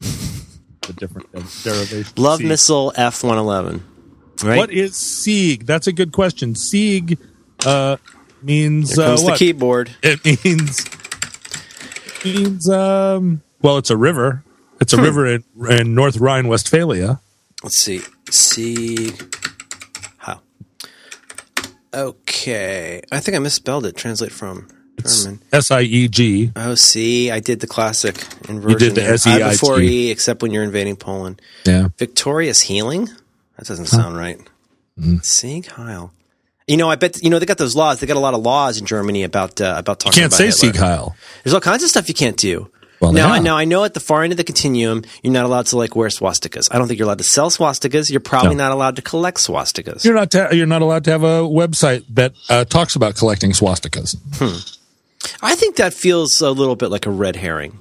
The different derivation. Love Sieg. missile F one eleven. Right. What is Sieg? That's a good question. Sieg uh, means Here comes uh, the keyboard. It means means um. Well, it's a river. It's Hmm. a river in, in North Rhine Westphalia. Let's see. Sieg. How? Okay. I think I misspelled it. Translate from German. S I E G. Oh, see, I did the classic inversion. You did the there. I S-E-I-G. before E, except when you're invading Poland. Yeah. Victorious healing? That doesn't sound right. Mm. Sieg Heil. You know, I bet you know they got those laws. They got a lot of laws in Germany about uh, about talking. You Can't about say Hitler. Sieg Heil. There's all kinds of stuff you can't do. Well, now, yeah. now I know at the far end of the continuum, you're not allowed to like wear swastikas. I don't think you're allowed to sell swastikas. You're probably No. not allowed to collect swastikas. You're not. Ta- you're not allowed to have a website that uh, talks about collecting swastikas. I think that feels a little bit like a red herring.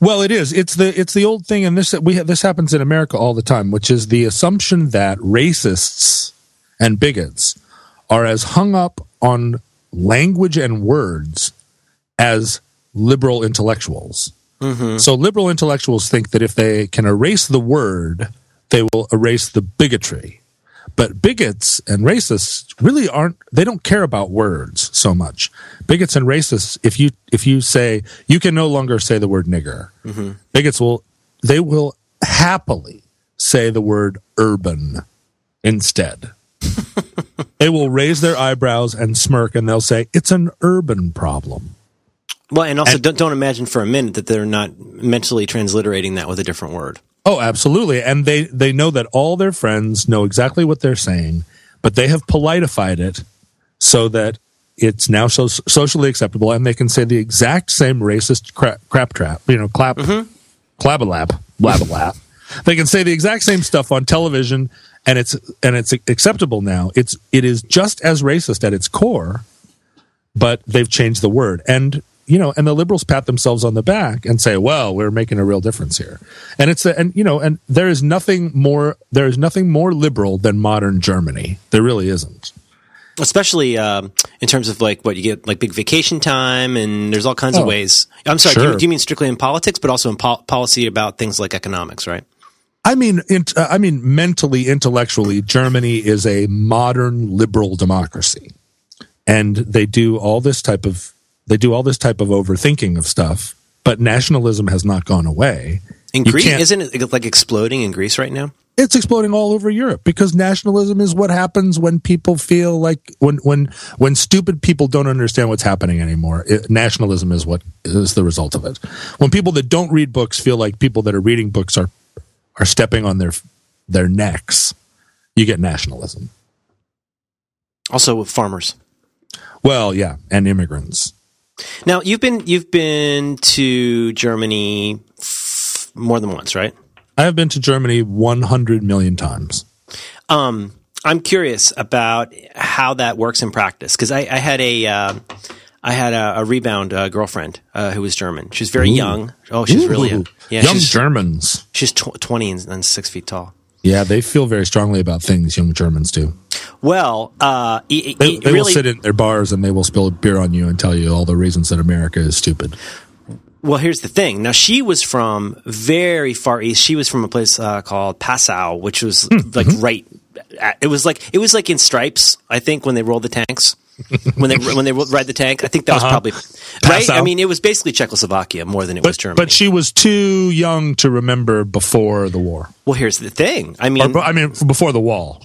Well, it is. It's the it's the old thing, and this we have, this happens in America all the time, which is the assumption that racists and bigots are as hung up on language and words as liberal intellectuals. Mm-hmm. So liberal intellectuals think that if they can erase the word, they will erase the bigotry. But bigots and racists really aren't they don't care about words so much. Bigots and racists if you if you say you can no longer say the word nigger. Mm-hmm. Bigots will they will happily say the word urban instead. they will raise their eyebrows and smirk and they'll say, it's an urban problem. Well, and also don't, don't imagine for a minute that they're not mentally transliterating that with a different word. Oh, absolutely. And they, they know that all their friends know exactly what they're saying, but they have politified it so that it's now so socially acceptable and they can say the exact same racist crap, crap trap, you know, clap, mm-hmm. clabalap, blabalap. they can say the exact same stuff on television and it's, and it's acceptable now. It's, it is just as racist at its core, but they've changed the word. And you know, and the liberals pat themselves on the back and say, "Well, we're making a real difference here." And it's a, and you know, and there is nothing more there is nothing more liberal than modern Germany. There really isn't. Especially um, in terms of like what you get, like big vacation time, and there's all kinds oh, of ways. I'm sorry, sure. do, you, do, you, mean strictly in politics, but also in po- policy about things like economics, right? I mean, int- uh, I mean, mentally, intellectually, Germany is a modern liberal democracy, and they do all this type of they do all this type of overthinking of stuff, but nationalism has not gone away. In Greece, isn't it like exploding in Greece right now? It's exploding all over Europe because nationalism is what happens when people feel like when when when stupid people don't understand what's happening anymore. It, nationalism is what is the result of it. When people that don't read books feel like people that are reading books are are stepping on their their necks, you get nationalism. Also, with farmers. Well, yeah, and immigrants. Now you've been you've been to Germany f- more than once, right? I have been to Germany 100 million times. Um, I'm curious about how that works in practice because I, I, had a uh, I had a, a rebound uh, girlfriend uh, who was German. She's very Ooh. young. Oh, she's Ooh. really young. Yeah, young Germans. She's tw- 20 and, and six feet tall. Yeah, they feel very strongly about things. Young Germans do. Well, uh, they, they really, will sit in their bars and they will spill beer on you and tell you all the reasons that America is stupid. Well, here's the thing. Now, she was from very far east. She was from a place uh, called Passau, which was mm-hmm. like right. It was like it was like in Stripes. I think when they rolled the tanks, when they when they ride the tank. I think that was uh-huh. probably right. Passau. I mean, it was basically Czechoslovakia more than it but, was Germany. But she was too young to remember before the war. Well, here's the thing. I mean, or, I mean, before the wall.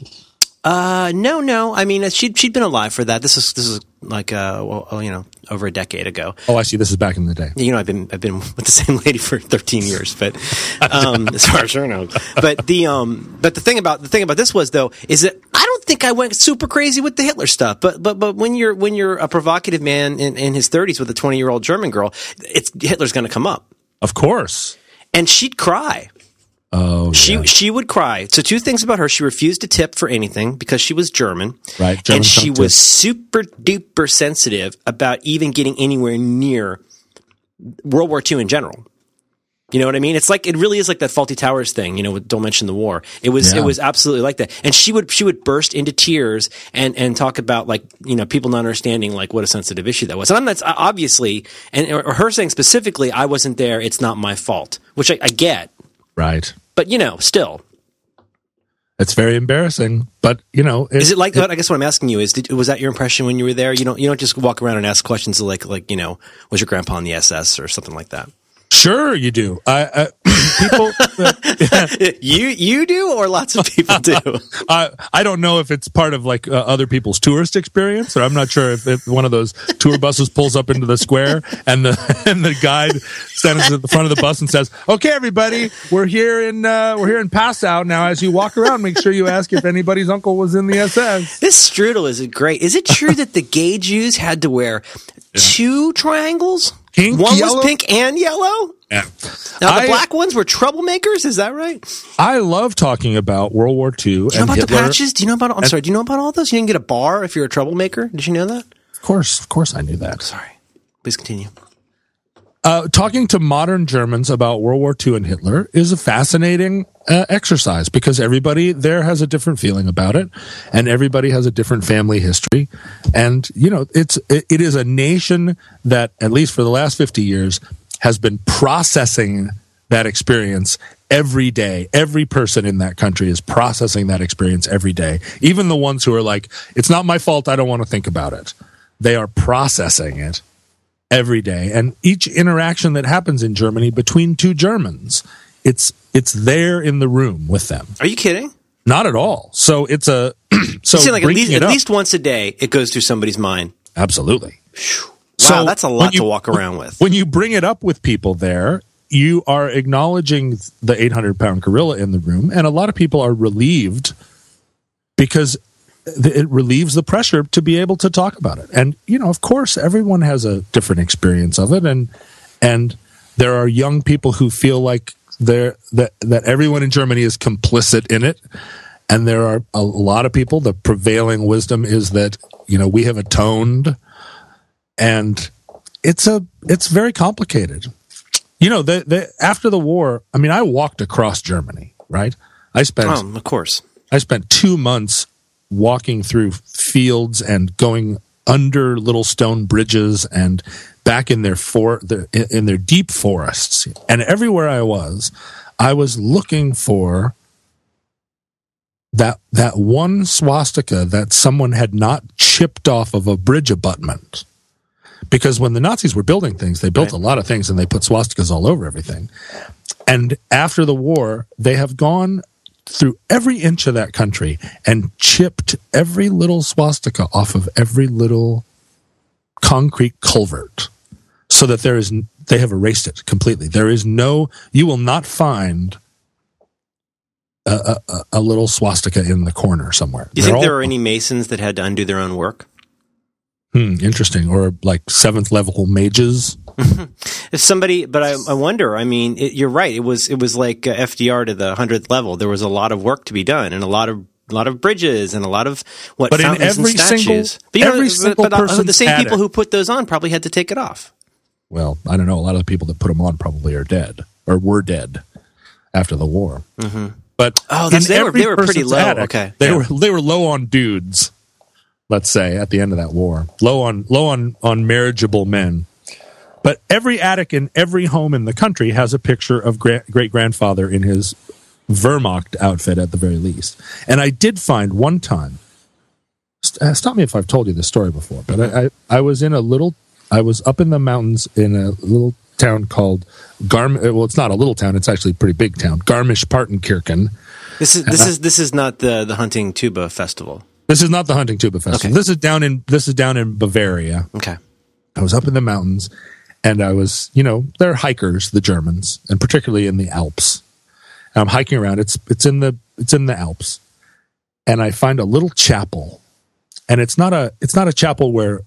Uh, no, no. I mean, she'd she'd been alive for that. This is this is like uh, well, you know, over a decade ago. Oh, I see. This is back in the day. You know, I've been I've been with the same lady for 13 years, but um, as far as I know. But the um, but the thing about the thing about this was though is that I don't think I went super crazy with the Hitler stuff. But but but when you're when you're a provocative man in, in his 30s with a 20 year old German girl, it's Hitler's going to come up. Of course. And she'd cry Oh, she yeah. she would cry. So two things about her: she refused to tip for anything because she was German, right? German and she was super duper sensitive about even getting anywhere near World War II in general. You know what I mean? It's like it really is like that Fawlty Towers thing. You know, don't mention the war. It was yeah. it was absolutely like that. And she would she would burst into tears and and talk about like you know people not understanding like what a sensitive issue that was. And I'm that's obviously and or her saying specifically, I wasn't there. It's not my fault, which I, I get. Right. But you know, still, it's very embarrassing. But you know, it, is it like? It, I guess what I'm asking you is, did, was that your impression when you were there? You don't you don't just walk around and ask questions like like you know, was your grandpa in the SS or something like that? Sure, you do. I, I people, you you do, or lots of people do. I I don't know if it's part of like uh, other people's tourist experience, or I'm not sure if, if, one of those tour buses pulls up into the square and the and the guide stands at the front of the bus and says, "Okay, everybody, we're here in uh, we're here in Passau now. As you walk around, make sure you ask if anybody's uncle was in the SS." This strudel is great. Is it true that the gay Jews had to wear yeah. two triangles? Pink, One yellow? was pink and yellow. Yeah. Now the I, black ones were troublemakers. Is that right? I love talking about World War II. Do you know about Hitler. the patches? Do you know about? I'm and, sorry. Do you know about all those? You didn't get a bar if you're a troublemaker. Did you know that? Of course, of course, I knew that. Sorry. Please continue. Uh, talking to modern Germans about World War II and Hitler is a fascinating uh, exercise because everybody there has a different feeling about it, and everybody has a different family history, and you know it's it, it is a nation that at least for the last fifty years has been processing that experience every day. Every person in that country is processing that experience every day. Even the ones who are like, "It's not my fault. I don't want to think about it." They are processing it every day. And each interaction that happens in Germany between two Germans, it's it's there in the room with them. Are you kidding? Not at all. So it's a so like at least at least once a day, it goes through somebody's mind. absolutely. Wow, that's a lot you- to walk around with. When you bring it up with people there, you are acknowledging the 800 pound gorilla in the room, and a lot of people are relieved because it relieves the pressure to be able to talk about it. And you know, of course, everyone has a different experience of it, and and there are young people who feel like they're that that everyone in Germany is complicit in it. And there are a lot of people. The prevailing wisdom is that you know we have atoned, and it's a it's very complicated. You know, the, the after the war, I mean, I walked across Germany, right? I spent Oh, of course. I spent two months walking through fields and going under little stone bridges and back in their for their, in their deep forests. And everywhere I was, I was looking for that that one swastika that someone had not chipped off of a bridge abutment. Because when the Nazis were building things, they built Right. a lot of things and they put swastikas all over everything. And after the war, they have gone through every inch of that country and chipped every little swastika off of every little concrete culvert so that there is they have erased it completely there is no you will not find a, a, a little swastika in the corner somewhere Do you They're think there all- are any Masons that had to undo their own work? Hmm, interesting or like seventh level mages If somebody, but I, I wonder. I mean, it, you're right. It was it was like uh, FDR to the hundredth level. There was a lot of work to be done, and a lot of a lot of bridges, and a lot of what But in every single- but you every but- single but, uh, the same people attic. who put those on probably had to take it off. well i don't know a lot of the people that put them on probably are dead or were dead after the war but Oh, they were- they were pretty low. attic, Okay. they Yeah. were they were low on dudes let's say at the end of that war low on low on on marriageable men but every attic in every home in the country has a picture of gra- great grandfather in his Wehrmacht outfit at the very least. And I did find one time. st- uh, Stop me if I've told you this story before, but I, I, I was in a little. I was up in the mountains in a little town called Garm. uh, Well, it's not a little town; it's actually a pretty big town. Garmisch-Partenkirchen. This is this is this is not the the hunting tuba festival. This is not the hunting tuba festival. Okay. This is down in this is down in Bavaria. Okay. I was up in the mountains and I was, you know, they're hikers, the Germans, and particularly in the Alps. And I'm hiking around. It's it's in the it's in the Alps. And I find a little chapel. And it's not a it's not a chapel where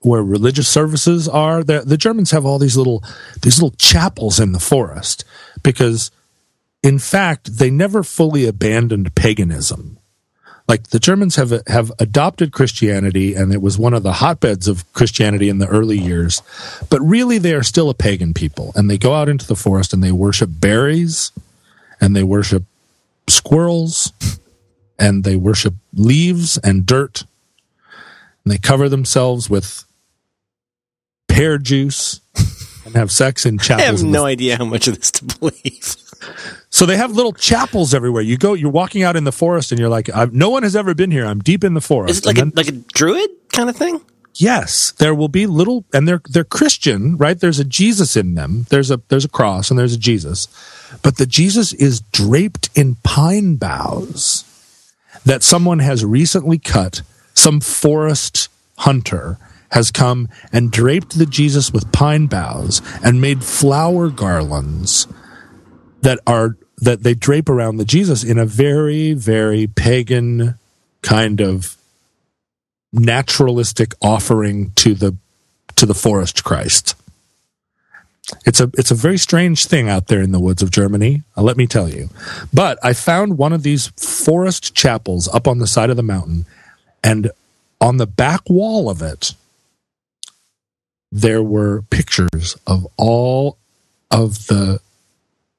where religious services are. The, the Germans have all these little these little chapels in the forest because in fact they never fully abandoned paganism like the Germans have have adopted Christianity, and it was one of the hotbeds of Christianity in the early years. But really, they are still a pagan people, and they go out into the forest and they worship berries, and they worship squirrels, and they worship leaves and dirt, and they cover themselves with pear juice and have sex in chapels. I have no idea how much of this to believe. so they have little chapels everywhere. You go, you're walking out in the forest, and you're like, I've, "No one has ever been here. I'm deep in the forest." Is it like And a like a druid kind of thing? yes, there will be little, and they're they're Christian, right? There's a Jesus in them. There's a there's a cross, and there's a Jesus, but the Jesus is draped in pine boughs that someone has recently cut. Some forest hunter has come and draped the Jesus with pine boughs and made flower garlands that are that they drape around the Jesus in a very very pagan kind of naturalistic offering to the to the forest Christ. It's a it's a very strange thing out there in the woods of Germany, uh, let me tell you. But I found one of these forest chapels up on the side of the mountain and on the back wall of it there were pictures of all of the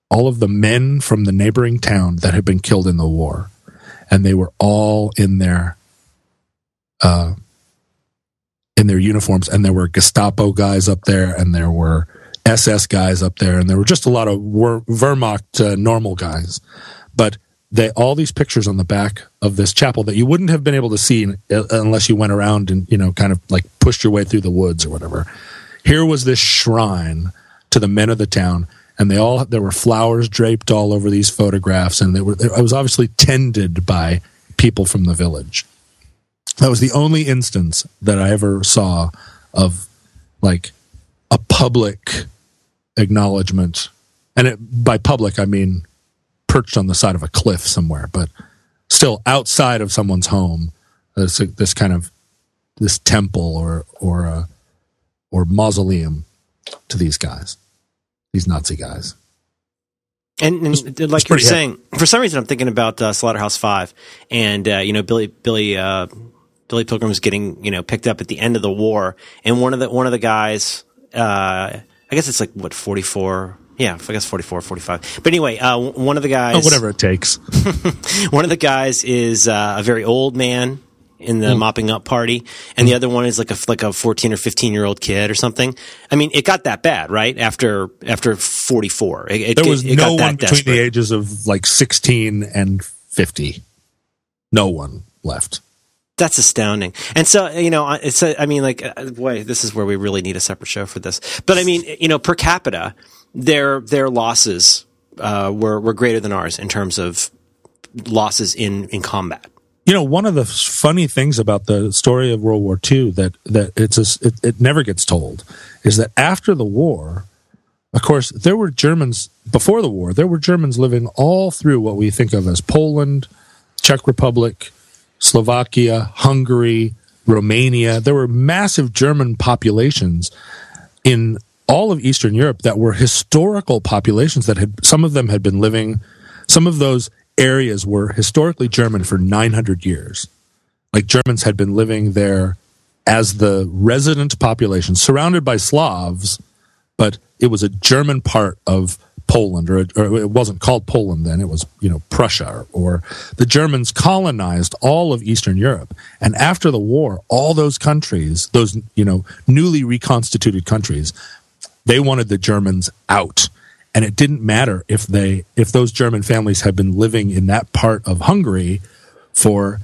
all of the men from the neighboring town that had been killed in the war. And they were all in their uh in their uniforms. And there were gestapo guys up there and there were ss guys up there. And there were just a lot of wehrmacht uh, normal guys. But they all these pictures on the back of this chapel that you wouldn't have been able to see uh, unless you went around and you know kind of like pushed your way through the woods or whatever. Here was this shrine to the men of the town and they all there were flowers draped all over these photographs and they were it was obviously tended by people from the village. That was the only instance that I ever saw of like a public acknowledgement. And it, by public, I mean perched on the side of a cliff somewhere, but still outside of someone's home. This, this kind of this temple or or uh, or mausoleum to these guys, these Nazi guys. And, and like you're saying, for some reason, I'm thinking about uh, Slaughterhouse Five, and uh, you know Billy Billy uh, Billy Pilgrim's getting you know picked up at the end of the war, and one of the one of the guys, uh, I guess it's like what 44. Yeah, I guess 44, 45. But anyway, uh, one of the guys, oh, whatever it takes. one of the guys is uh, a very old man in the mm. mopping up party, and mm. the other one is like a like a fourteen or fifteen year old kid or something. I mean, it got that bad, right? After after forty four, there was it no one between desperate. the ages of like sixteen and fifty. No one left. That's astounding. And so, you know, it's, a, I mean, like, uh, boy, this is where we really need a separate show for this. But I mean, you know, per capita, their, their losses, uh, were, were greater than ours in terms of losses in, in combat. You know, one of the funny things about the story of World War II that that it's a, it, it never gets told is that after the war, of course, there were Germans before the war. There were Germans living all through what we think of as Poland, Czech Republic, Slovakia, Hungary, Romania. There were massive German populations in all of Eastern Europe that were historical populations that had some of them had been living. Some of those areas were historically German for 900 years. Like Germans had been living there as the resident population, surrounded by Slavs, but it was a German part of Poland, or, or, it wasn't called Poland then, it was, you know, Prussia, or, or the Germans colonized all of Eastern Europe. And after the war, all those countries, those, you know, newly reconstituted countries, they wanted the Germans out and it didn't matter if they if those German families had been living in that part of Hungary for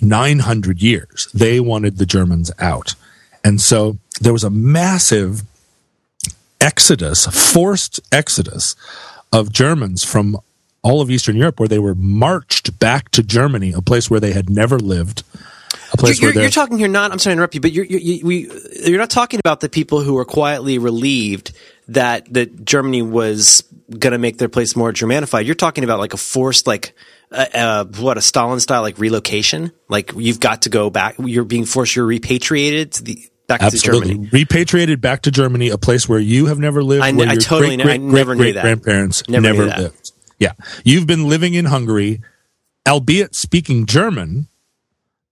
900 years. They wanted the Germans out. And so there was a massive exodus, forced exodus of Germans from all of Eastern Europe where they were marched back to Germany, a place where they had never lived. A place you're, where you're talking here not, I'm sorry to interrupt you, but you're, you're, we, you're not talking about the people who were quietly relieved that that Germany was going to make their place more Germanified. You're talking about like a forced like uh, uh, what a Stalin style like relocation. Like you've got to go back. You're being forced. You're repatriated to the back Absolutely. to Germany. Repatriated back to Germany, a place where you have never lived. I, where I totally great, great, I never great, knew that. Grandparents never, never lived. Yeah, you've been living in Hungary, albeit speaking German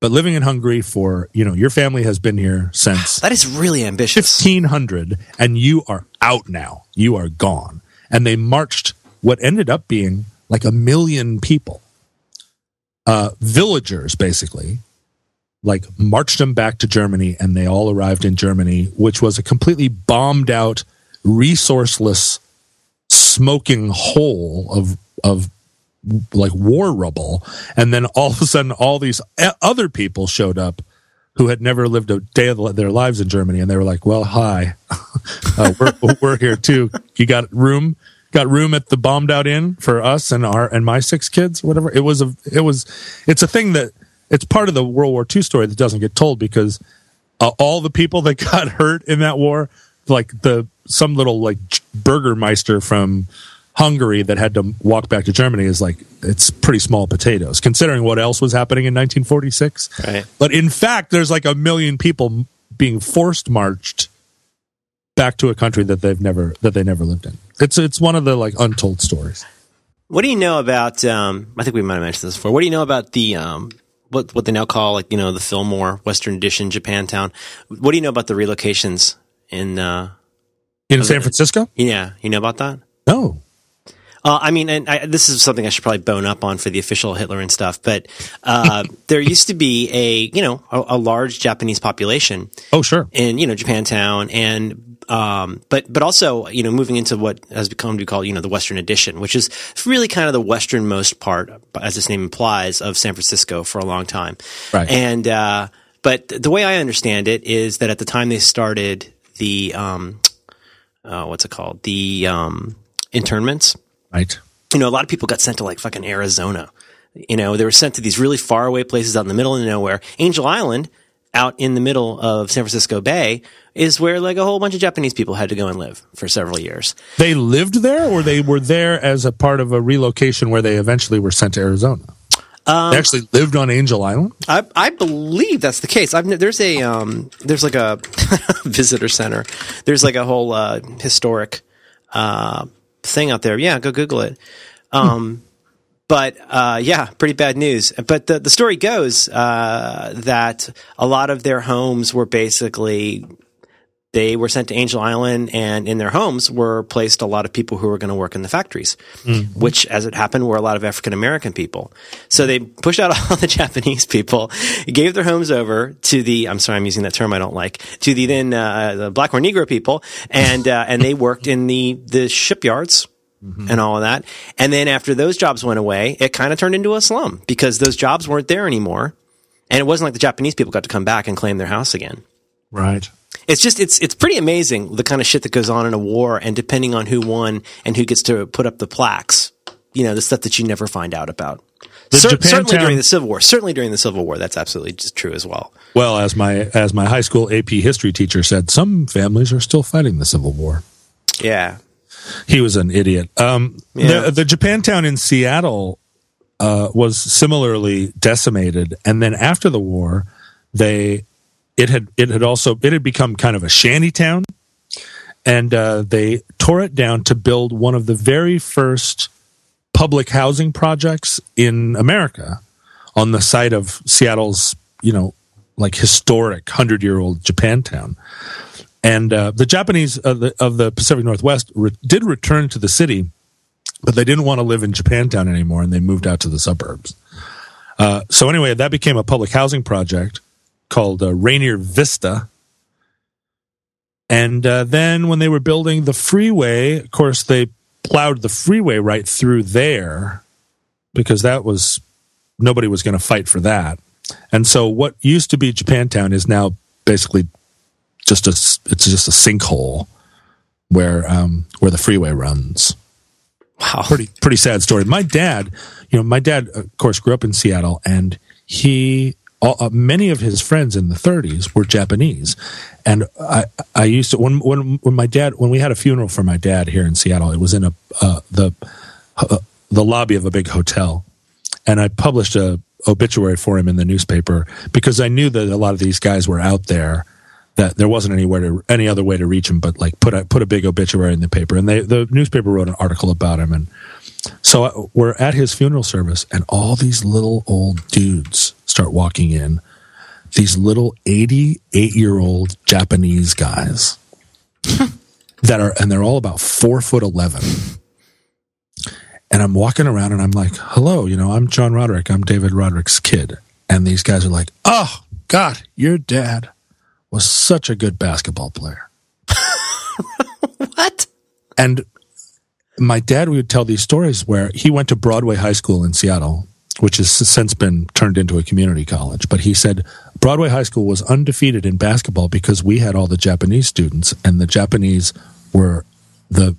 but living in Hungary for, you know, your family has been here since That is really ambitious. 1500 and you are out now. You are gone. And they marched what ended up being like a million people. Uh, villagers basically like marched them back to Germany and they all arrived in Germany, which was a completely bombed out, resourceless, smoking hole of of like war rubble. And then all of a sudden, all these other people showed up who had never lived a day of their lives in Germany. And they were like, well, hi, uh, we're, we're here too. You got room? Got room at the bombed out inn for us and our and my six kids, whatever. It was a, it was, it's a thing that it's part of the World War II story that doesn't get told because uh, all the people that got hurt in that war, like the some little like Burgermeister from Hungary that had to walk back to Germany is like it's pretty small potatoes considering what else was happening in 1946. Right. But in fact, there's like a million people being forced marched back to a country that they've never that they never lived in. It's it's one of the like untold stories. What do you know about? Um, I think we might have mentioned this before. What do you know about the um, what what they now call like you know the Fillmore Western Addition Japantown? What do you know about the relocations in uh, in San Francisco? Yeah, you know about that? No. Uh, I mean, and I, this is something I should probably bone up on for the official Hitler and stuff, but uh, there used to be a you know a, a, large Japanese population. Oh, sure. In you know Japantown, and um, but but also you know moving into what has become to be called you know the Western Addition, which is really kind of the westernmost part, as its name implies, of San Francisco for a long time. Right. And uh, but the way I understand it is that at the time they started the um, uh, what's it called the um, internments Right. You know, a lot of people got sent to like fucking Arizona You know, they were sent to these really far away places out in the middle of nowhere. Angel Island, out in the middle of San Francisco Bay, is where like a whole bunch of Japanese people had to go and live for several years. They lived there, or they were there as a part of a relocation where they eventually were sent to Arizona. Um, they actually lived on Angel Island. I, I believe that's the case. I've, there's a um, there's like a visitor center. There's like a whole uh, historic uh, thing out there. Yeah, go Google it. Um, but uh, yeah, pretty bad news. But the the story goes uh, that a lot of their homes were basically they were sent to Angel Island, and in their homes were placed a lot of people who were going to work in the factories, mm-hmm. which, as it happened, were a lot of African American people. So they pushed out all the Japanese people, gave their homes over to the I'm sorry, I'm using that term I don't like to the then uh, the black or Negro people, and uh, and they worked in the the shipyards. Mm-hmm. And all of that. And then after those jobs went away, it kind of turned into a slum because those jobs weren't there anymore. And it wasn't like the Japanese people got to come back and claim their house again. Right it's just it's it's pretty amazing the kind of shit that goes on in a war, and depending on who won and who gets to put up the plaques, you know, the stuff that you never find out about. Cer- certainly during the Civil War. Certainly during the Civil War, that's absolutely just true as well. Well, as my as my high school AP history teacher said, some families are still fighting the Civil War. Yeah, he was an idiot. Um, yeah. the, the Japantown in Seattle uh, was similarly decimated, and then after the war, they it had it had also it had become kind of a shanty town, and uh, they tore it down to build one of the very first public housing projects in America on the site of Seattle's you know like historic hundred year old Japantown. And uh, the Japanese of the, of the Pacific Northwest re- did return to the city, but they didn't want to live in Japantown anymore, and they moved out to the suburbs. Uh, so anyway, that became a public housing project called uh, Rainier Vista. And uh, then when they were building the freeway, of course, they plowed the freeway right through there because that was nobody was going to fight for that. And so what used to be Japantown is now basically just a it's just a sinkhole where um, where the freeway runs. Wow, pretty pretty sad story. My dad, you know, my dad of course grew up in Seattle, and he all, uh, many of his friends in the 30s were Japanese, and I I used to when when when my dad when we had a funeral for my dad here in Seattle, it was in a uh, the uh, the lobby of a big hotel, and I published a obituary for him in the newspaper because I knew that a lot of these guys were out there that there wasn't anywhere to any other way to reach him but like put a put a big obituary in the paper. And they the newspaper wrote an article about him. And so uh, we're at his funeral service and all these little old dudes start walking in these little 88 year old Japanese guys that are, and they're all about four foot 11. And I'm walking around and I'm like, hello, you know, I'm John Roderick. I'm David Roderick's kid. And these guys are like, oh, God, your dad was such a good basketball player. what? And my dad would tell these stories where he went to Broadway High School in Seattle which has since been turned into a community college. But he said Broadway High School was undefeated in basketball because we had all the Japanese students, and the Japanese were the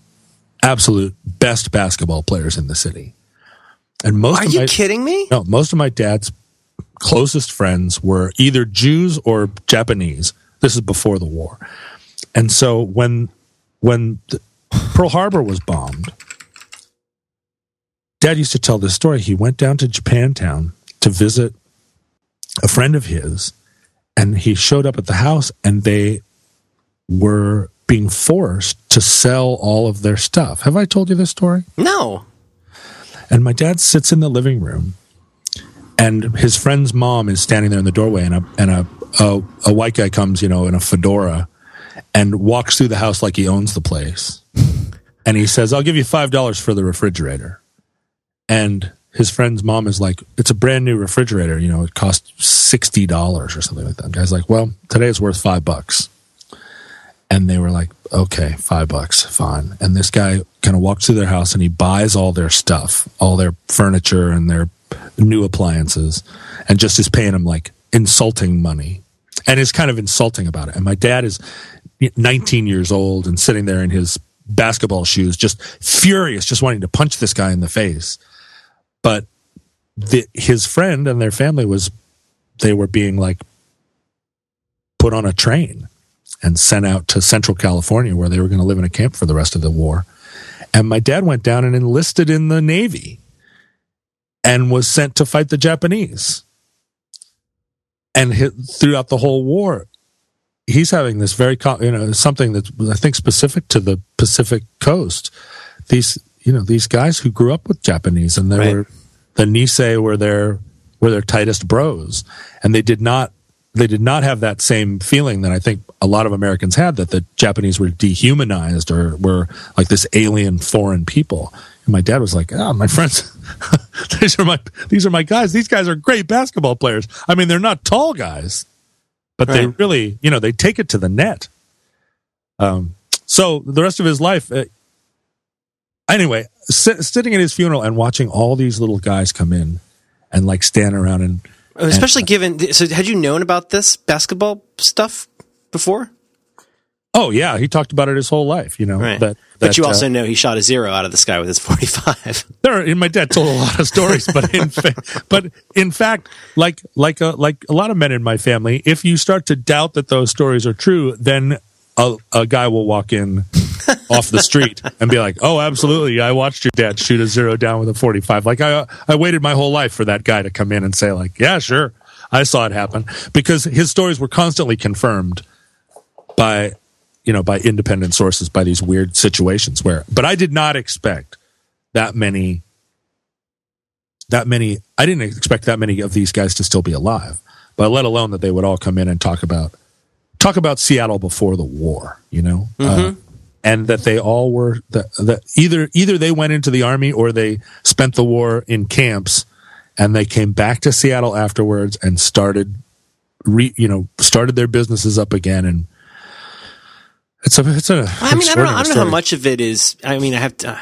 absolute best basketball players in the city. And most are of you my, kidding me? No, most of my dad's closest friends were either Jews or Japanese. This is before the war, and so when when Pearl Harbor was bombed Dad used to tell this story. He went down to Japantown to visit a friend of his, and he showed up at the house, and they were being forced to sell all of their stuff. Have I told you this story? No. And my dad sits in the living room, and his friend's mom is standing there in the doorway, and a and a a, a white guy comes, you know, in a fedora, and walks through the house like he owns the place, and he says, "I'll give you five dollars for the refrigerator." And his friend's mom is like, "It's a brand new refrigerator. You know, it costs sixty dollars or something like that." Guy's like, "Well, today it's worth five bucks." And they were like, "Okay, five bucks, fine." And this guy kind of walks through their house and he buys all their stuff, all their furniture and their new appliances, and just is paying them like insulting money, and is kind of insulting about it. And my dad is 19 years old and sitting there in his basketball shoes, just furious, just wanting to punch this guy in the face but the, his friend and their family was they were being like put on a train and sent out to Central California where they were going to live in a camp for the rest of the war. And my dad went down and enlisted in the Navy and was sent to fight the Japanese. And hit, throughout the whole war, he's having this very, you know, something that's I think specific to the Pacific coast. These, you know, these guys who grew up with Japanese and they right. were the Nisei were their were their tightest bros, and they did not they did not have that same feeling that I think a lot of Americans had that the Japanese were dehumanized or were like this alien foreign people. And my dad was like, "Oh, my friends, these are my these are my guys. These guys are great basketball players. I mean, they're not tall guys, but right. they really, you know, they take it to the net." Um, so the rest of his life, uh, anyway, sit, sitting at his funeral and watching all these little guys come in and like stand around and especially and, given so had you known about this basketball stuff before? Oh yeah. He talked about it his whole life you know right. that, that, but you also uh, know he shot a zero out of the sky with his 45 there and my dad told a lot of stories but in fa- but in fact like like a, like a lot of men in my family if you start to doubt that those stories are true then a, a guy will walk in off the street and be like, "Oh, absolutely, I watched your dad shoot a zero down with a 45." Like I I waited my whole life for that guy to come in and say like, "Yeah, sure. I saw it happen." Because his stories were constantly confirmed by you know, by independent sources by these weird situations where but I did not expect that many that many I didn't expect that many of these guys to still be alive. But let alone that they would all come in and talk about talk about Seattle before the war, you know? Mm-hmm. Uh, and that they all were that, that either either they went into the army or they spent the war in camps and they came back to Seattle afterwards and started re, you know started their businesses up again and it's a it's a I mean I don't know, I don't know how much of it is I mean I have to uh,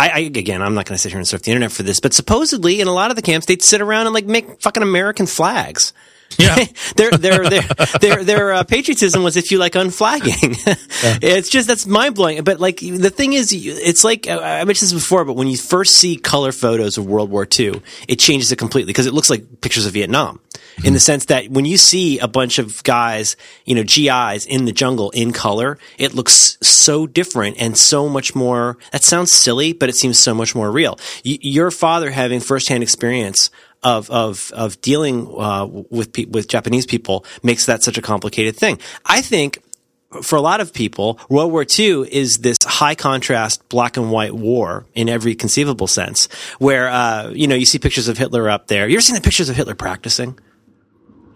I, I, again, I'm not going to sit here and surf the internet for this, but supposedly in a lot of the camps, they'd sit around and like make fucking American flags. Yeah, their their their their their uh, patriotism was if you like unflagging. yeah. It's just that's mind blowing. But like the thing is, it's like I mentioned this before, but when you first see color photos of World War II, it changes it completely because it looks like pictures of Vietnam. Mm-hmm. In the sense that when you see a bunch of guys, you know, GIs in the jungle in color, it looks so different and so much more. That sounds silly, but it seems so much more real. Y- your father having firsthand experience of of of dealing uh, with pe- with Japanese people makes that such a complicated thing. I think for a lot of people, World War II is this high contrast black and white war in every conceivable sense. Where uh, you know you see pictures of Hitler up there. You ever seen the pictures of Hitler practicing?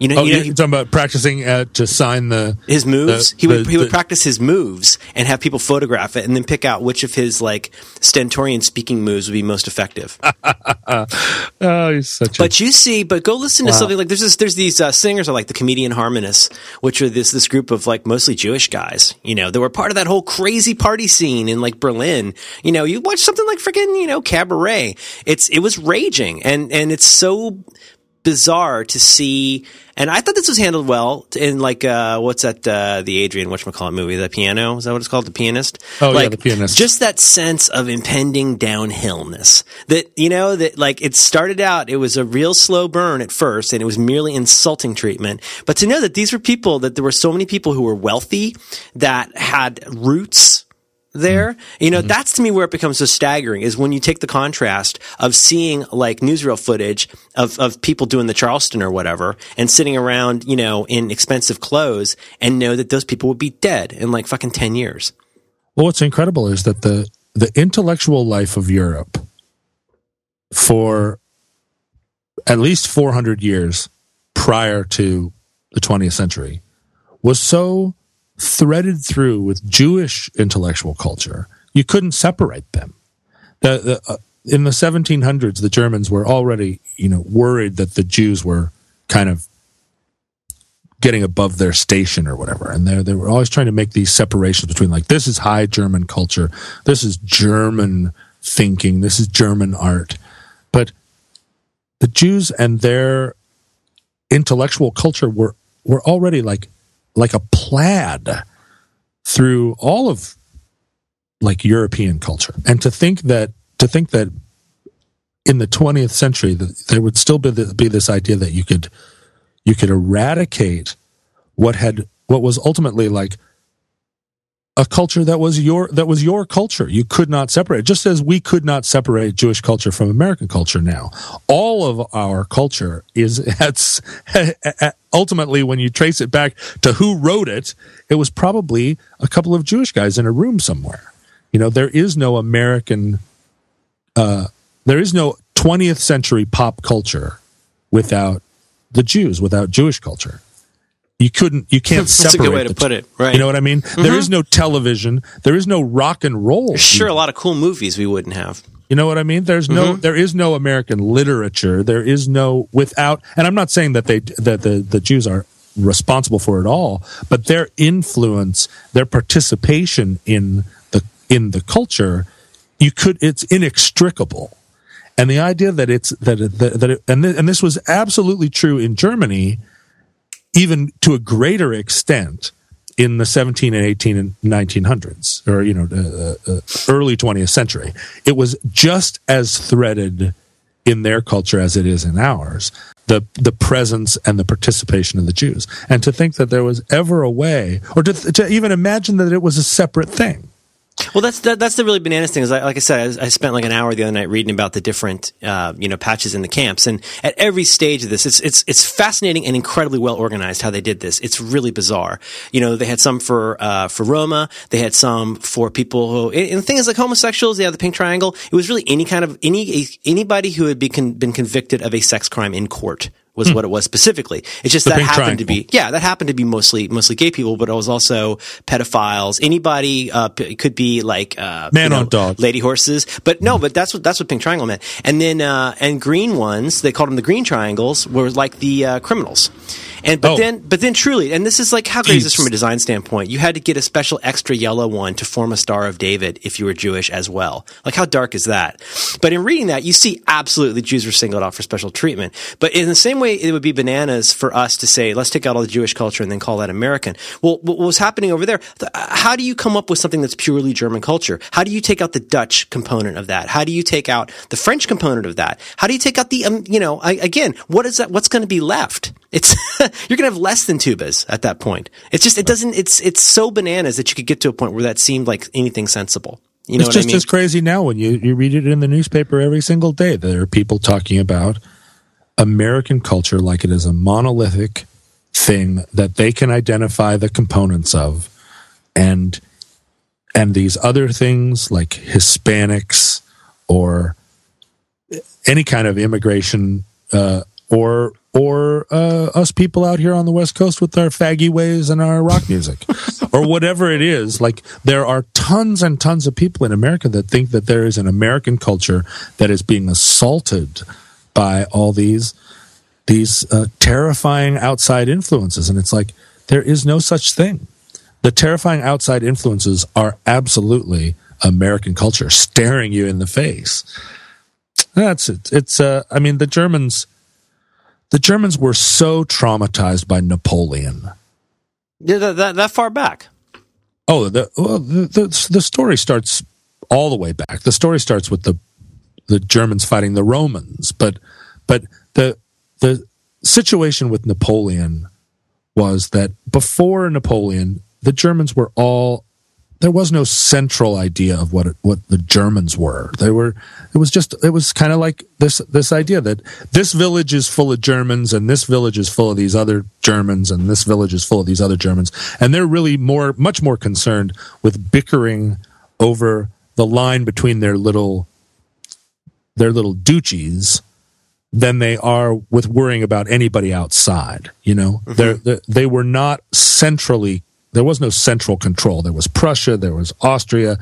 You know, oh, you know, you're talking about practicing uh, to sign the his moves. The, he would the, he would the, practice his moves and have people photograph it, and then pick out which of his like stentorian speaking moves would be most effective. oh, he's such. But a... you see, but go listen to wow. something like there's this, there's these uh, singers are like the comedian harmonists, which are this this group of like mostly Jewish guys. You know, they were part of that whole crazy party scene in like Berlin. You know, you watch something like freaking you know Cabaret. It's it was raging, and and it's so bizarre to see and I thought this was handled well in like uh, what's that uh, the Adrian whatchamacallit movie the piano? Is that what it's called? The pianist? Oh like, yeah the pianist. just that sense of impending downhillness that you know that like it started out it was a real slow burn at first and it was merely insulting treatment. But to know that these were people that there were so many people who were wealthy that had roots there. You know, mm-hmm. that's to me where it becomes so staggering is when you take the contrast of seeing like newsreel footage of, of people doing the Charleston or whatever and sitting around, you know, in expensive clothes and know that those people would be dead in like fucking 10 years. Well, what's incredible is that the, the intellectual life of Europe for at least 400 years prior to the 20th century was so threaded through with Jewish intellectual culture. You couldn't separate them. The, the, uh, in the 1700s, the Germans were already, you know, worried that the Jews were kind of getting above their station or whatever. And they they were always trying to make these separations between like this is high German culture, this is German thinking, this is German art. But the Jews and their intellectual culture were were already like like a plaid through all of like European culture. And to think that to think that in the 20th century that there would still be, be this idea that you could you could eradicate what had what was ultimately like a culture that was your that was your culture. You could not separate, just as we could not separate Jewish culture from American culture. Now, all of our culture is it's ultimately when you trace it back to who wrote it, it was probably a couple of Jewish guys in a room somewhere. You know, there is no American, uh, there is no 20th century pop culture without the Jews, without Jewish culture you couldn't you can't That's separate a good way to put it, right. you know what i mean? There is mm-hmm. no television. There is no rock and roll. Sure, a lot of cool movies we wouldn't have. you know what i mean? There's no mm-hmm. there is no american literature. There is no without and i'm not saying that they that the the jews are responsible for it all but their influence their participation in the in the culture you could it's inextricable. And the idea that it's that that, that it, and th- and this was absolutely true in Germany even to a greater extent in the 17 and 18 and 1900s or you know uh, uh, early 20th century. It was just as threaded in their culture as it is in ours the the presence and the participation of the Jews. And to think that there was ever a way or to, to even imagine that it was a separate thing Well, that's that, that's the really bananas thing. Is I, like I said, I, I spent like an hour the other night reading about the different uh, you know patches in the camps, and at every stage of this, it's it's it's fascinating and incredibly well organized how they did this. It's really bizarre. You know, they had some for uh, for Roma, they had some for people who, and the thing is like homosexuals. They had the pink triangle. It was really any kind of any anybody who had been been convicted of a sex crime in court was what it was specifically. It's just Hmm. The that happened to be yeah, that happened to be mostly mostly gay people, but it was also pedophiles. Anybody uh, p- it could be like uh, Man you know, on dog. lady horses, but no, but that's what that's what pink triangle meant. And then uh, and green ones, they called them the green triangles, were like the uh, criminals. And but Oh. then but then truly, and this is like how great is this from a design standpoint? You had to get a special extra yellow one to form a Star of David if you were Jewish as well. Like how dark is that? But in reading that, you see absolutely Jews were singled out for special treatment. But in the same way, it would be bananas for us to say, let's take out all the Jewish culture and then call that American. Well, what was happening over there? How do you come up with something that's purely German culture? How do you take out the Dutch component of that? How do you take out the French component of that? How do you take out the, um, you know, I, again, what is that? What's going to be left? It's you're going to have less than tubas at that point. It's just it doesn't. It's it's so bananas that you could get to a point where that seemed like anything sensible. You know it's what just I mean? as crazy now when you, you read it in the newspaper every single day. There are people talking about American culture like it is a monolithic thing that they can identify the components of, and and these other things like Hispanics or any kind of immigration uh, or or uh, us people out here on the west coast with our faggy ways and our rock music or whatever it is. Like there are tons and tons of people in america that think that there is an american culture that is being assaulted by all these these uh, terrifying outside influences and it's like there is no such thing the terrifying outside influences are absolutely american culture staring you in the face that's it. It's uh I mean the Germans the Germans were so traumatized by Napoleon. Yeah, that, that, that far back. Oh, the well, the, the the story starts all the way back. The story starts with the the Germans fighting the Romans, but but the the situation with Napoleon was that before Napoleon, the Germans were all there was no central idea of what what the Germans were. They were it was just it was kind of like this this idea that this village is full of Germans and this village is full of these other Germans and this village is full of these other Germans and they're really more much more concerned with bickering over the line between their little their little duchies than they are with worrying about anybody outside. You know, They're, they they were not centrally. There was no central control. There was Prussia. There was Austria,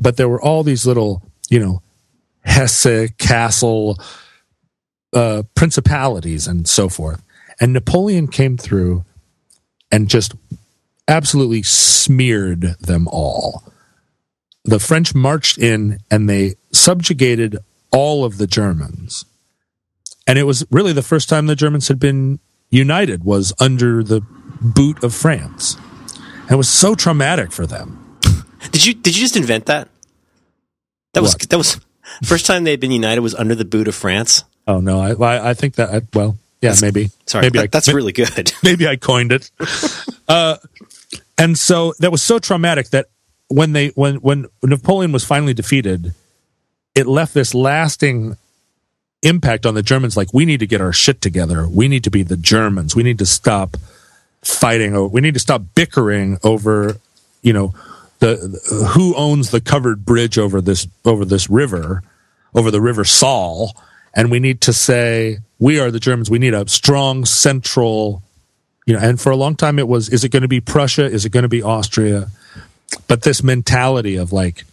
but there were all these little, you know, Hesse, Kassel, uh, principalities, and so forth. And Napoleon came through and just absolutely smeared them all. The French marched in and they subjugated all of the Germans and it was really the first time the Germans had been united was under the boot of France. And it was so traumatic for them. Did you did you just invent that? That was What? that was First time they'd been united was under the boot of France. Oh no, I I, I think that I, well, yeah, That's- maybe. Sorry, maybe that- I, that's may- really good. maybe I coined it. uh, and so that was so traumatic that when they when when Napoleon was finally defeated, it left this lasting impact on the Germans. Like we need to get our shit together. We need to be the Germans. We need to stop fighting. We need to stop bickering over, you know, the- who owns the covered bridge over this over this river, over the river Saal. And we need to say we are the Germans. We need a strong central you know and for a long time it was is it going to be prussia is it going to be austria but this mentality of like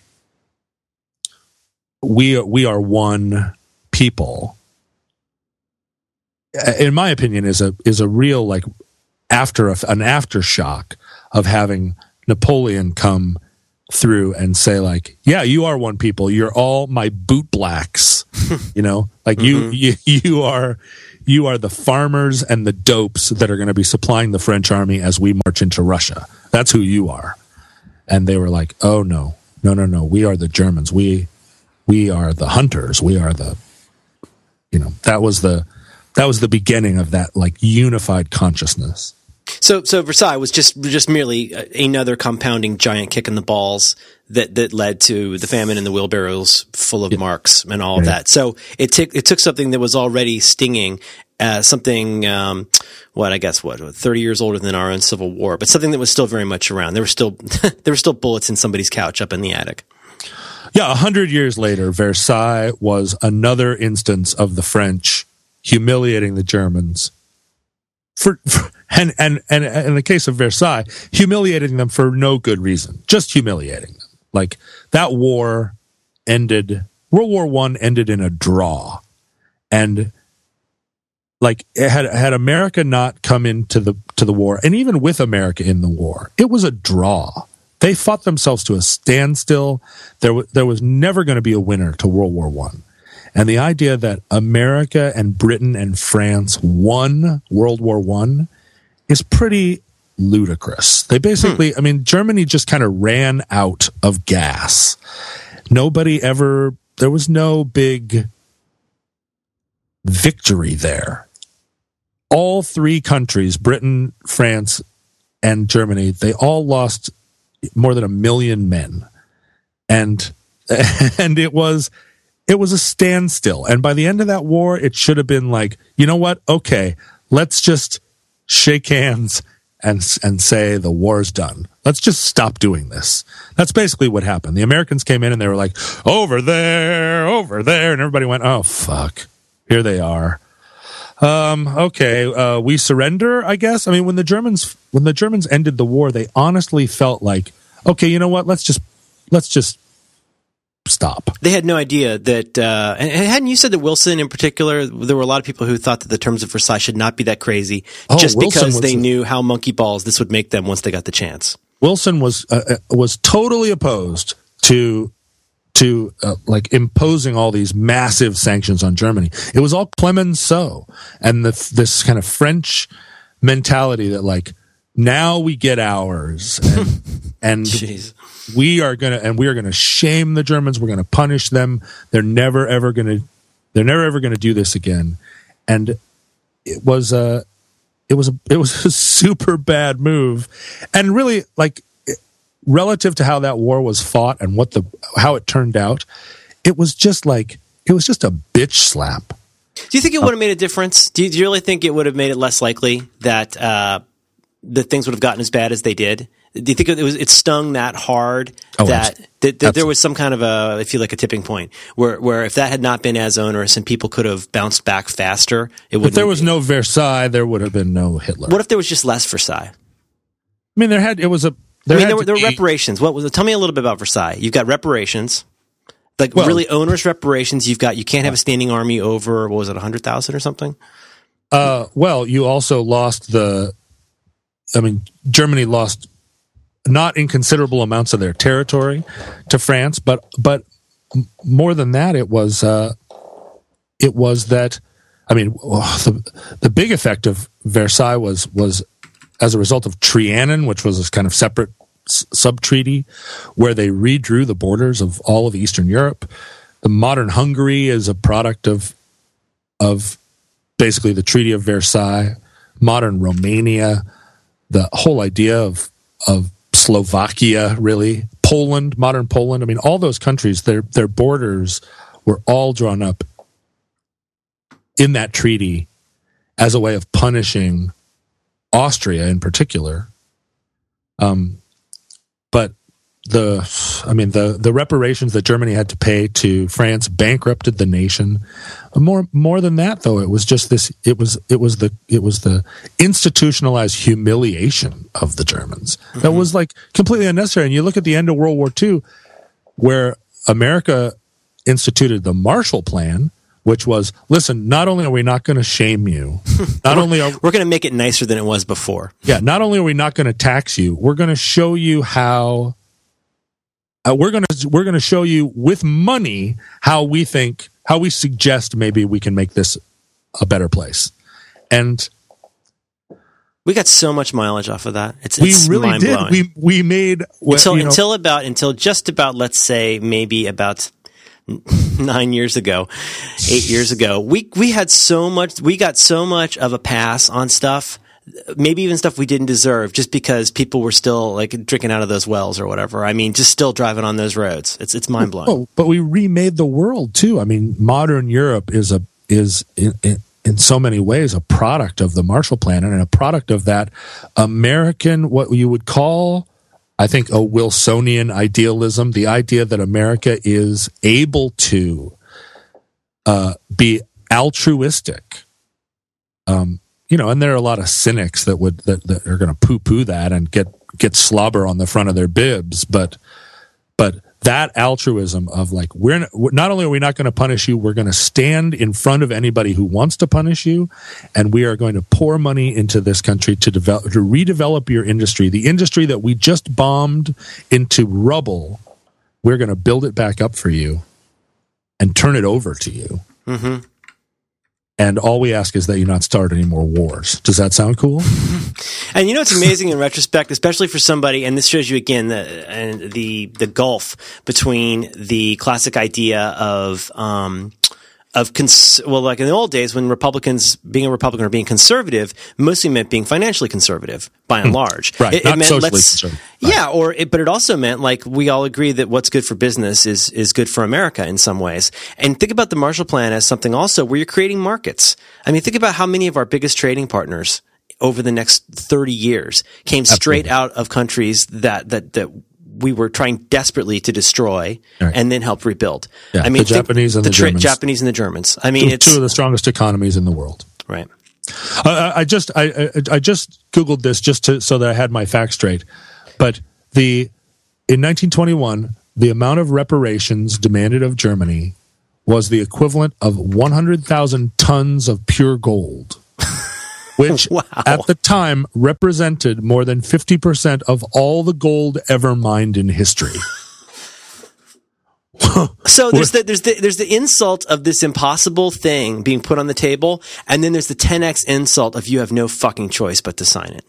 we are, we are one people uh, in my opinion is a is a real like after an aftershock of having napoleon come through and say like yeah you are one people you're all my boot blacks you know like you, you you are you are the farmers and the dopes that are going to be supplying the French army as we march into Russia. That's who you are. And they were like, "Oh no, no, no, no. We are the Germans. We, we are the hunters. We are the, you know, that was the, that was the beginning of that like unified consciousness." So, so Versailles was just just merely uh, another compounding giant kick in the balls that that led to the famine and the wheelbarrows full of marks and all of that. So it took it took something that was already stinging, uh, something um, what I guess what thirty years older than our own Civil War, but something that was still very much around. There were still there were still bullets in somebody's couch up in the attic. Yeah, a hundred years later, Versailles was another instance of the French humiliating the Germans. For, for and, and and in the case of Versailles, humiliating them for no good reason, just humiliating them. Like that war ended. World War One ended in a draw, and like had had America not come into the to the war, and even with America in the war, it was a draw. They fought themselves to a standstill. There, w- there was never going to be a winner to World War One, and the idea that America and Britain and France won World War One is pretty ludicrous. They basically, hmm. I mean, Germany just kind of ran out of gas. Nobody ever. There was no big victory there. All three countries, Britain, France, and Germany, they all lost more than a million men. And and it was it was a standstill. And by the end of that war, it should have been like, you know what? Okay, let's just shake hands and and say the war's done. Let's just stop doing this. That's basically what happened. The Americans came in and they were like, over there, over there, and everybody went, oh fuck, here they are. Um, okay, uh, we surrender. I guess. I mean, when the Germans when the Germans ended the war, they honestly felt like, okay, you know what? Let's just let's just stop. They had no idea that, uh, and, hadn't you said that Wilson in particular, there were a lot of people who thought that the terms of Versailles should not be that crazy Oh, just Wilson because they knew how monkey balls this would make them once they got the chance. Wilson was uh, uh, was totally opposed to to uh, like imposing all these massive sanctions on Germany. It was all Clemenceau and the, this kind of French mentality that like now we get ours and, and we are gonna and we are gonna shame the Germans. We're gonna punish them. They're never ever gonna they're never ever gonna do this again. And it was a it was a it was a super bad move, and really like relative to how that war was fought and what the how it turned out, it was just like it was just a bitch slap. Do you think it would have made a difference? Do you, do you really think it would have made it less likely that uh, that things would have gotten as bad as they did? Do you think it was it stung that hard Oh, that, that, that there was some kind of a I feel like a tipping point where where if that had not been as onerous and people could have bounced back faster, it would. If there was no Versailles, there would have been no Hitler. What if there was just less Versailles? I mean, there had it was a. I mean, there were, there were reparations. What was it? Tell me a little bit about Versailles. You've got reparations, like Well- really onerous reparations. You've got you can't have a standing army over what was it, hundred thousand or something? Uh, well, you also lost the. I mean, Germany lost not inconsiderable amounts of their territory to France, but but more than that, it was uh, it was that. I mean, the the big effect of Versailles was was as a result of Trianon, which was this kind of separate sub treaty where they redrew the borders of all of Eastern Europe. the modern Hungary is a product of of basically the Treaty of Versailles. Modern Romania, the whole idea of of Slovakia, really Poland, modern Poland. I mean, all those countries, their their borders were all drawn up in that treaty as a way of punishing Austria in particular. Um, but the, I mean, the the reparations that Germany had to pay to France bankrupted the nation. More more than that, though, it was just this. It was it was the it was the institutionalized humiliation of the Germans mm-hmm. that was like completely unnecessary. And you look at the end of World War II, where America instituted the Marshall Plan, which was listen not only are we not going to shame you not only are we're going to make it nicer than it was before yeah not only are we not going to tax you we're going to show you how uh, we're going to we're going to show you with money how we think how we suggest maybe we can make this a better place and we got so much mileage off of that. It's, we it's really did. We we made until you know, until about until just about let's say maybe about nine years ago, eight years ago, we we had so much, we got so much of a pass on stuff, maybe even stuff we didn't deserve, just because people were still like drinking out of those wells or whatever. I mean, just still driving on those roads. It's it's mind blowing. Oh, but we remade the world too. I mean, modern Europe is a is in, in, in so many ways a product of the Marshall Plan and a product of that American what you would call I think, a Wilsonian idealism, the idea that America is able to uh, be altruistic. Um, you know, and there are a lot of cynics that would that, that are going to poo poo that and get get slobber on the front of their bibs, but but that altruism of like we're not only are we not going to punish you we're going to stand in front of anybody who wants to punish you and we are going to pour money into this country to develop to redevelop your industry the industry that we just bombed into rubble we're going to build it back up for you and turn it over to you mm-hmm. And all we ask is that you not start any more wars. Does that sound cool? and you know, it's amazing in retrospect, especially for somebody, and this shows you again the the the gulf between the classic idea of um, of cons- well, like in the old days when Republicans being a Republican or being conservative mostly meant being financially conservative by and hmm. large. right, it, it meant let's right. yeah, or it, but it also meant like we all agree that what's good for business is is good for America in some ways. And think about the Marshall Plan as something also where you're creating markets. I mean, think about how many of our biggest trading partners over the next 30 years came straight Absolutely. out of countries that that that we were trying desperately to destroy right. and then help rebuild. Yeah, I mean, the Japanese and the, the. Japanese and the Germans. I mean, two, it's two of the strongest economies in the world. Right. Uh, I just I, I, I just googled this just to so that I had my facts straight, but the in 1921 the amount of reparations demanded of Germany was the equivalent of 100,000 tons of pure gold which wow. at the time represented more than 50% of all the gold ever mined in history. so there's the there's the there's the insult of this impossible thing being put on the table, and then there's the 10x insult of you have no fucking choice but to sign it.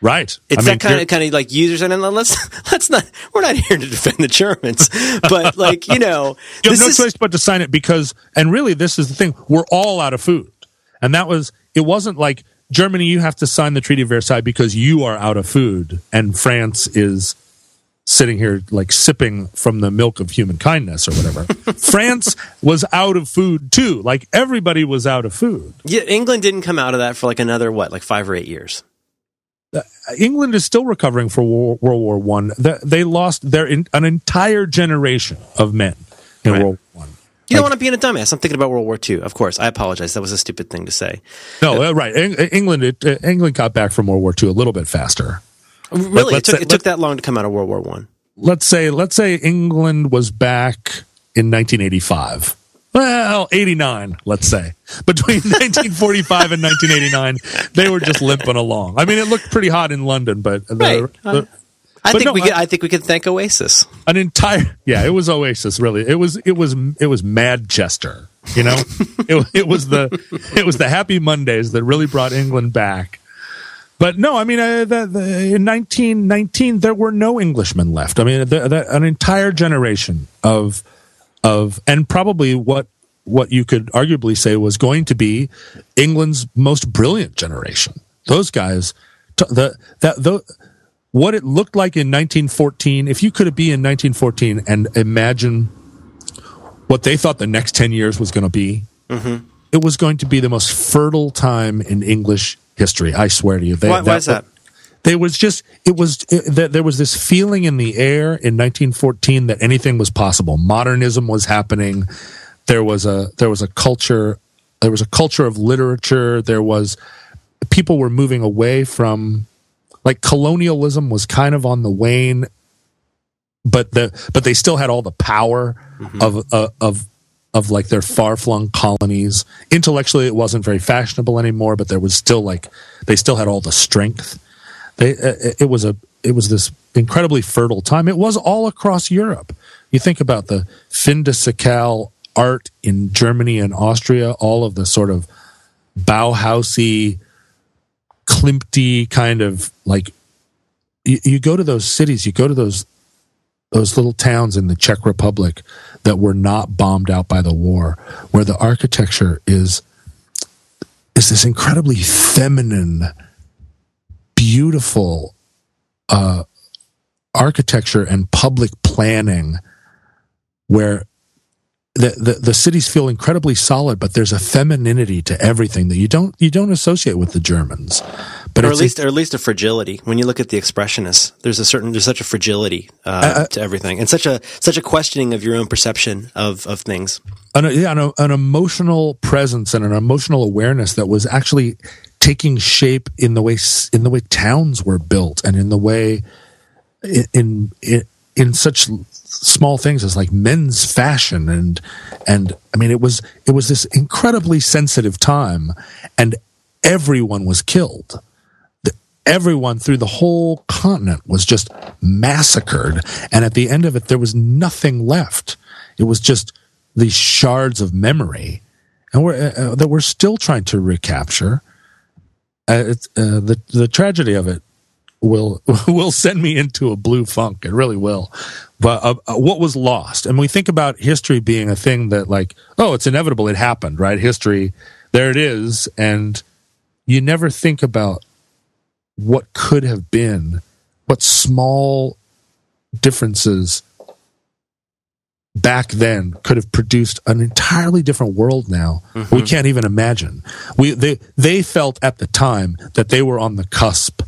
Right. It's I that mean, kind of kind of like users, and let's let's not. We're not here to defend the Germans, but like you know, you have no is, choice but to sign it because, and really, this is the thing: we're all out of food, and that was. It wasn't like Germany, you have to sign the Treaty of Versailles because you are out of food, and France is sitting here like sipping from the milk of human kindness or whatever. France was out of food too. Like everybody was out of food. Yeah, England didn't come out of that for like another what, like five or eight years. Uh, England is still recovering from World War One. They lost their an entire generation of men in right. World War One. You don't want to be in a dumbass. I'm thinking about World War II. Of course, I apologize. That was a stupid thing to say. No, uh, right. England, it, uh, England got back from World War II a little bit faster. Really, it took, say, it took that long to come out of World War One. Let's say, let's say England was back in 1985. Well, 89, let's say. Between 1945 and 1989, they were just limping along. I mean, it looked pretty hot in London, but the, right. the, I think no, we. Could, I think we could thank Oasis. An entire, yeah, it was Oasis. Really, it was. It was. It was Manchester. You know, it, it was the. It was the Happy Mondays that really brought England back. But no, I mean, uh, the, the, in 1919, there were no Englishmen left. I mean, the, an entire generation of of and probably what what you could arguably say was going to be England's most brilliant generation. Those guys, the that the what it looked like in 1914. If you could be in 1914 and imagine what they thought the next 10 years was going to be, mm-hmm. it was going to be the most fertile time in English history. I swear to you. They, why, that, why is that? There was just it was that there was this feeling in the air in 1914 that anything was possible. Modernism was happening there was a there was a culture there was a culture of literature there was people were moving away from like colonialism was kind of on the wane but the but they still had all the power mm-hmm. of uh, of of like their far flung colonies. Intellectually it wasn't very fashionable anymore but there was still like they still had all the strength. They uh, it was a it was this incredibly fertile time. It was all across europe. You think about the fin de siècle art in Germany and Austria, all of the sort of Bauhausy, Klimty kind of like you, you go to those cities, you go to those those little towns in the Czech Republic that were not bombed out by the war, where the architecture is is this incredibly feminine, beautiful uh, architecture and public planning, where the, the, the cities feel incredibly solid, but there's a femininity to everything that you don't you don't associate with the Germans. But or at least, or at least a fragility. When you look at the expressionists, there's a certain there's such a fragility uh, uh, to everything, and such a such a questioning of your own perception of of things. An, yeah, an, an emotional presence and an emotional awareness that was actually taking shape in the way in the way towns were built and in the way in in, in such small things as like men's fashion and and I mean it was it was this incredibly sensitive time and everyone was killed. Everyone through the whole continent was just massacred and at the end of it there was nothing left. It was just these shards of memory and we're, uh, uh that we're still trying to recapture. Uh, uh, the the tragedy of it will will send me into a blue funk. It really will. But uh, uh, what was lost? And we think about history being a thing that, like, oh, it's inevitable. It happened, right? History, there it is, and you never think about what could have been, what small differences back then could have produced an entirely different world now mm-hmm. we can't even imagine we they they felt at the time that they were on the cusp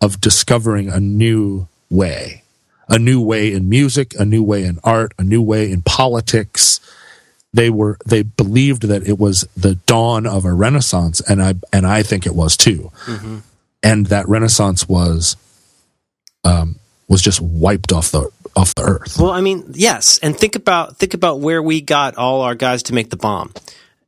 of discovering a new way, a new way in music, a new way in art, a new way in politics. They were they believed that it was the dawn of a renaissance, and I and I think it was too. Mm-hmm. And that renaissance was um, was just wiped off the off the earth. Well, I mean, yes, and think about think about where we got all our guys to make the bomb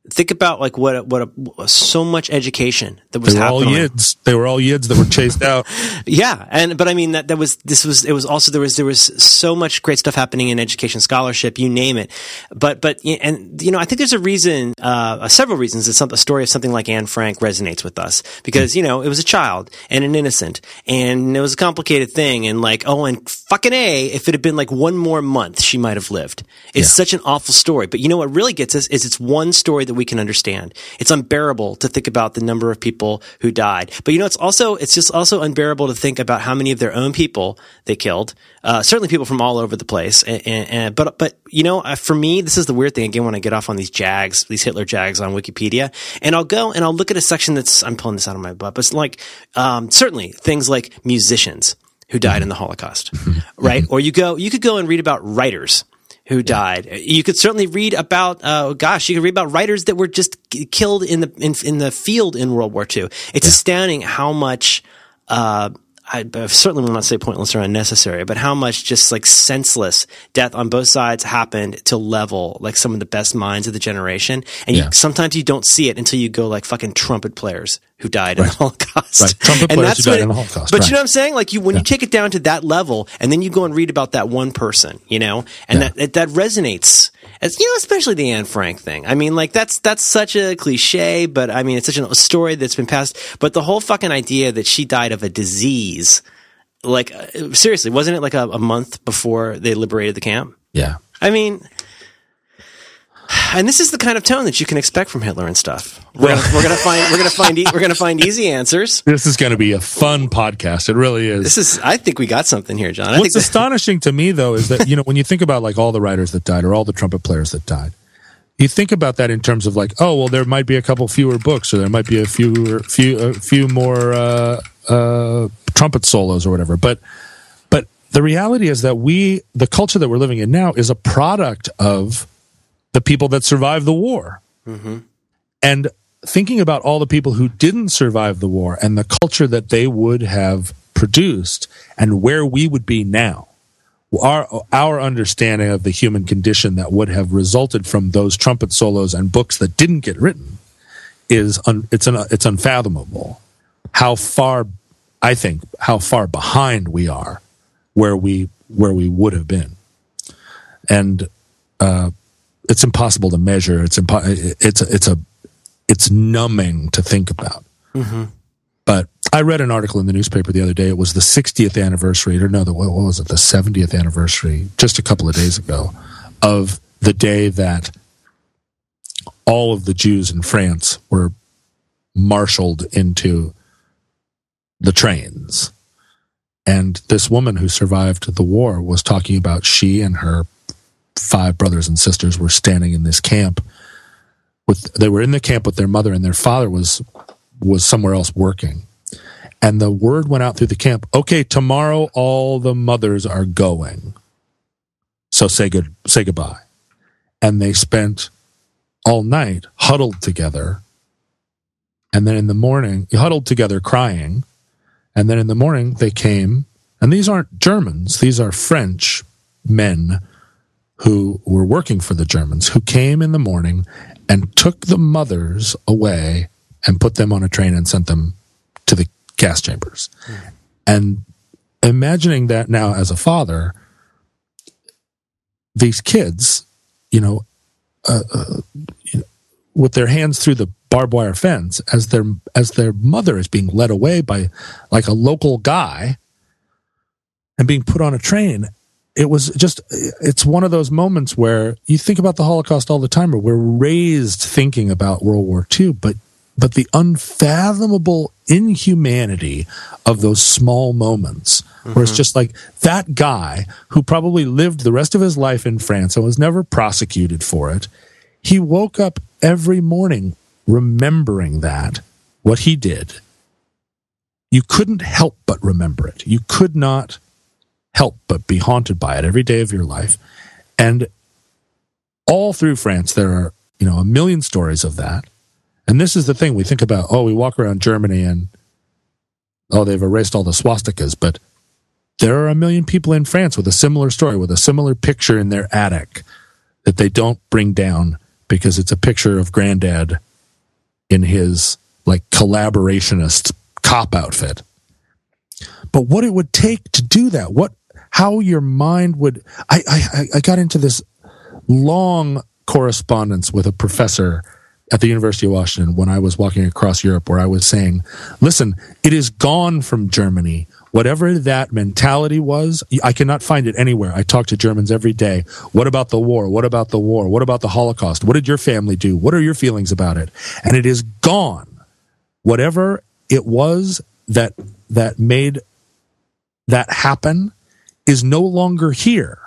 think about like what what a, so much education that was they were happening. all yids. They were all yids that were chased out. Yeah and but i mean that that was this was it was also there was there was so much great stuff happening in education scholarship you name it. But but and you know i think there's a reason uh, several reasons that some, a story of something like anne frank resonates with us. Because you know it was a child and an innocent and it was a complicated thing and like oh and fucking a if it had been like one more month she might have lived. It's yeah. such an awful story. But you know what really gets us is it's one story that we can understand. It's unbearable to think about the number of people who died. But you know, it's also, it's just also unbearable to think about how many of their own people they killed. Uh, certainly people from all over the place. And, and, and, but, but, you know, uh, for me, this is the weird thing again when I get off on these jags, these Hitler jags on Wikipedia, and I'll go and I'll look at a section that's, I'm pulling this out of my butt, but it's like, um, certainly things like musicians who died in the Holocaust, right? Or you go, you could go and read about writers who died. You could certainly read about, uh, gosh, you could read about writers that were just killed in the in, in the field in World War II. It's yeah. astounding how much. Uh, I certainly will not say pointless or unnecessary, but how much just like senseless death on both sides happened to level like some of the best minds of the generation. And yeah. you, sometimes you don't see it until you go like fucking trumpet players who died right. in the Holocaust. Right. Trumpet and players who died it, in the Holocaust. But right. you know what I'm saying? Like you, when yeah. you take it down to that level and then you go and read about that one person, you know, and yeah. that, that resonates as, you know, especially the Anne Frank thing. I mean, like that's, that's such a cliche, but I mean, it's such a story that's been passed, but the whole fucking idea that she died of a disease, like uh, seriously, wasn't it like a, a month before they liberated the camp? Yeah. I mean, and this is the kind of tone that you can expect from Hitler and stuff. We're, gonna, we're gonna find we're gonna find e- we're gonna find easy answers. This is going to be a fun podcast. It really is. This is. I think we got something here, John. I What's that- astonishing to me, though, is that you know when you think about like all the writers that died or all the trumpet players that died, you think about that in terms of like, oh well, there might be a couple fewer books, or there might be a fewer few a few more uh, uh, trumpet solos or whatever. But but the reality is that we the culture that we're living in now is a product of the people that survived the war. And thinking about all the people who didn't survive the war and the culture that they would have produced and where we would be now, our our understanding of the human condition that would have resulted from those trumpet solos and books that didn't get written is un, it's an, it's unfathomable. How far I think how far behind we are where we where we would have been, and uh, it's impossible to measure. It's impo- it's it's a it's numbing to think about. Mm-hmm. But I read an article in the newspaper the other day. It was the 60th anniversary, or no, the, what was it? The 70th anniversary, just a couple of days ago, of the day that all of the Jews in France were marshaled into the trains. And this woman who survived the war was talking about she and her five brothers and sisters were standing in this camp with they were in the camp with their mother and their father was was somewhere else working. And the word went out through the camp, okay, tomorrow all the mothers are going. So say good say goodbye. And they spent all night huddled together. And then in the morning, huddled together crying. And then in the morning they came, and these aren't Germans, these are French men who were working for the Germans who came in the morning and took the mothers away and put them on a train and sent them to the gas chambers. And imagining that now as a father, these kids, you know, uh, uh, you know, with their hands through the barbed wire fence as their as their mother is being led away by like a local guy and being put on a train it was just it's one of those moments where you think about the holocaust all the time or we're raised thinking about world war ii but but the unfathomable inhumanity of those small moments where it's mm-hmm. just like that guy who probably lived the rest of his life in france and was never prosecuted for it he woke up every morning remembering that what he did. You couldn't help but remember it. You could not help but be haunted by it every day of your life. And all through France, there are, you know, a million stories of that. And this is the thing we think about, oh, we walk around Germany and, oh, they've erased all the swastikas. But there are a million people in France with a similar story, with a similar picture in their attic that they don't bring down because it's a picture of granddad in his like collaborationist cop outfit. But what it would take to do that, what how your mind would I, I I got into this long correspondence with a professor at the University of Washington when I was walking across Europe where I was saying, listen, it is gone from Germany. Whatever that mentality was, I cannot find it anywhere. I talk to Germans every day. What about the war? What about the war? What about the Holocaust? What did your family do? What are your feelings about it? And it is gone. Whatever it was that that made that happen is no longer here.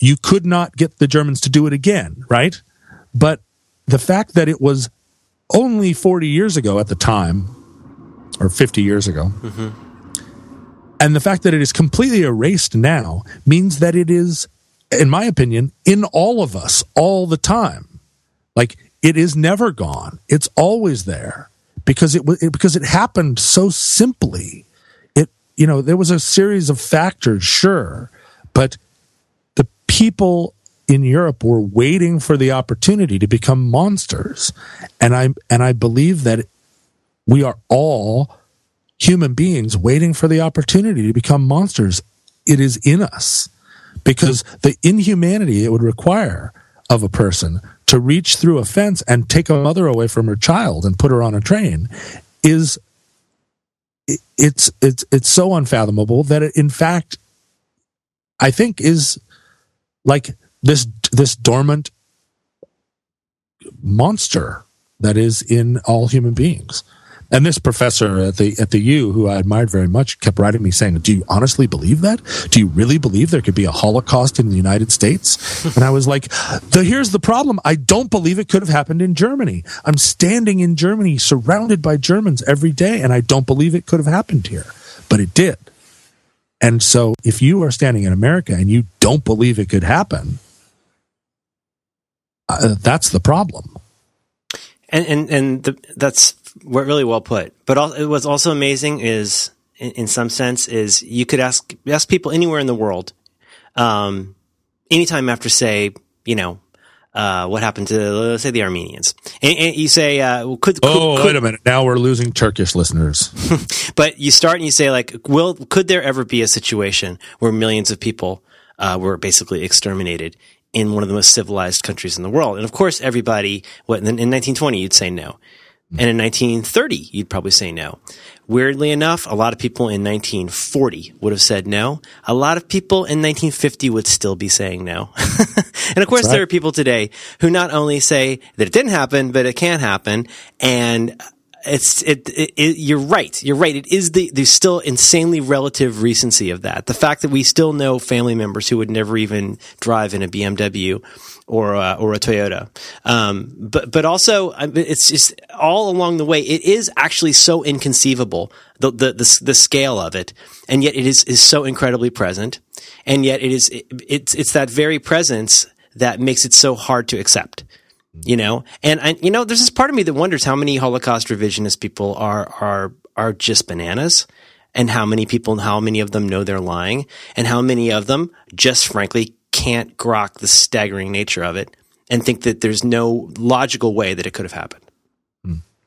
You could not get the Germans to do it again, right? But the fact that it was only 40 years ago at the time, or 50 years ago, mm-hmm. and the fact that it is completely erased now means that it is, in my opinion, in all of us all the time. Like it is never gone. It's always there because it was because it happened so simply. You know there was a series of factors, sure, but the people in Europe were waiting for the opportunity to become monsters, and I and I believe that we are all human beings waiting for the opportunity to become monsters. It is in us because the inhumanity it would require of a person to reach through a fence and take a mother away from her child and put her on a train is it's it's it's so unfathomable that it, in fact, I think is like this this dormant monster that is in all human beings. And this professor at the at the U, who I admired very much, kept writing me saying, "Do you honestly believe that? Do you really believe there could be a Holocaust in the United States?" and I was like, the, "Here's the problem. I don't believe it could have happened in Germany. I'm standing in Germany, surrounded by Germans every day, and I don't believe it could have happened here, but it did." And so, if you are standing in America and you don't believe it could happen, uh, that's the problem. And and and the, that's really well put. But all, what's also amazing is, in, in, some sense, is you could ask ask people anywhere in the world, um, anytime after, say, you know, uh, what happened to let's say the Armenians, and, and you say, uh, could, oh could, wait a minute, now we're losing Turkish listeners. but you start and you say, like, will could there ever be a situation where millions of people uh, were basically exterminated? In one of the most civilized countries in the world, and of course, everybody. What in, in 1920, you'd say no. And in 1930, you'd probably say no. Weirdly enough, a lot of people in 1940 would have said no. A lot of people in 1950 would still be saying no. and of course, right. there are people today who not only say that it didn't happen, but it can't happen. And it's it, it, it, you're right. You're right. It is the there's still insanely relative recency of that. The fact that we still know family members who would never even drive in a BMW or uh, or a Toyota. Um, but but also it's just all along the way it is actually so inconceivable the the the, the scale of it. And yet it is is so incredibly present. And yet it is it, it's it's that very presence that makes it so hard to accept you know, and I, you know, there's this part of me that wonders how many Holocaust revisionist people are are are just bananas, and how many people, how many of them know they're lying, and how many of them just frankly can't grok the staggering nature of it and think that there's no logical way that it could have happened.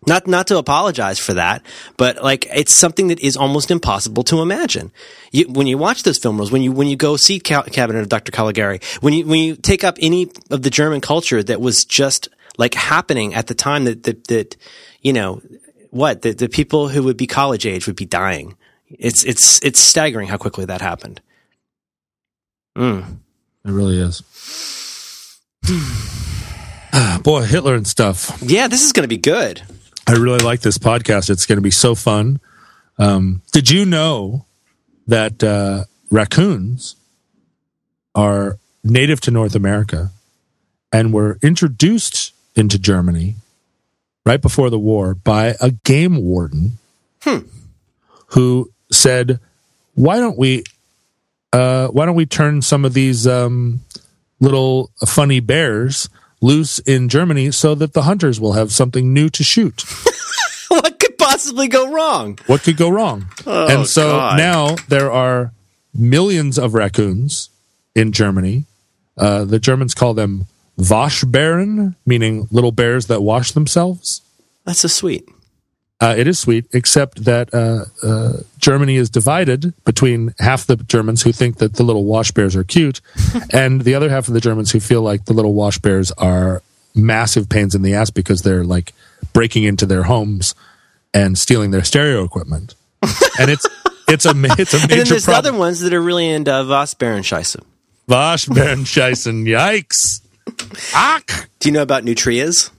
Not, not to apologize for that, but like it's something that is almost impossible to imagine. You, when you watch those film rolls, when you, when you go see Cabinet of Dr. Caligari, when you, when you take up any of the German culture that was just like happening at the time that, that, that, you know, what, the, the people who would be college age would be dying. It's, it's, it's staggering how quickly that happened. Mm. It really is. Boy, Hitler and stuff. Yeah, this is going to be good. I really like this podcast. It's going to be so fun. Um, did you know that uh, raccoons are native to North America and were introduced into Germany right before the war by a game warden hmm. who said, "Why don't we? Uh, why don't we turn some of these um, little funny bears?" Loose in Germany so that the hunters will have something new to shoot. what could possibly go wrong? What could go wrong? Oh, and so God. now there are millions of raccoons in Germany. Uh, the Germans call them Waschbären, meaning little bears that wash themselves. That's so sweet. Uh, it is sweet, except that uh, uh, Germany is divided between half the Germans who think that the little wash bears are cute, and the other half of the Germans who feel like the little wash bears are massive pains in the ass because they're like breaking into their homes and stealing their stereo equipment. And it's it's a it's a major. And then there's problem. other ones that are really into Waschbärenscheiße. Waschbärenscheißen, yikes! Ach! Do you know about Nutrias?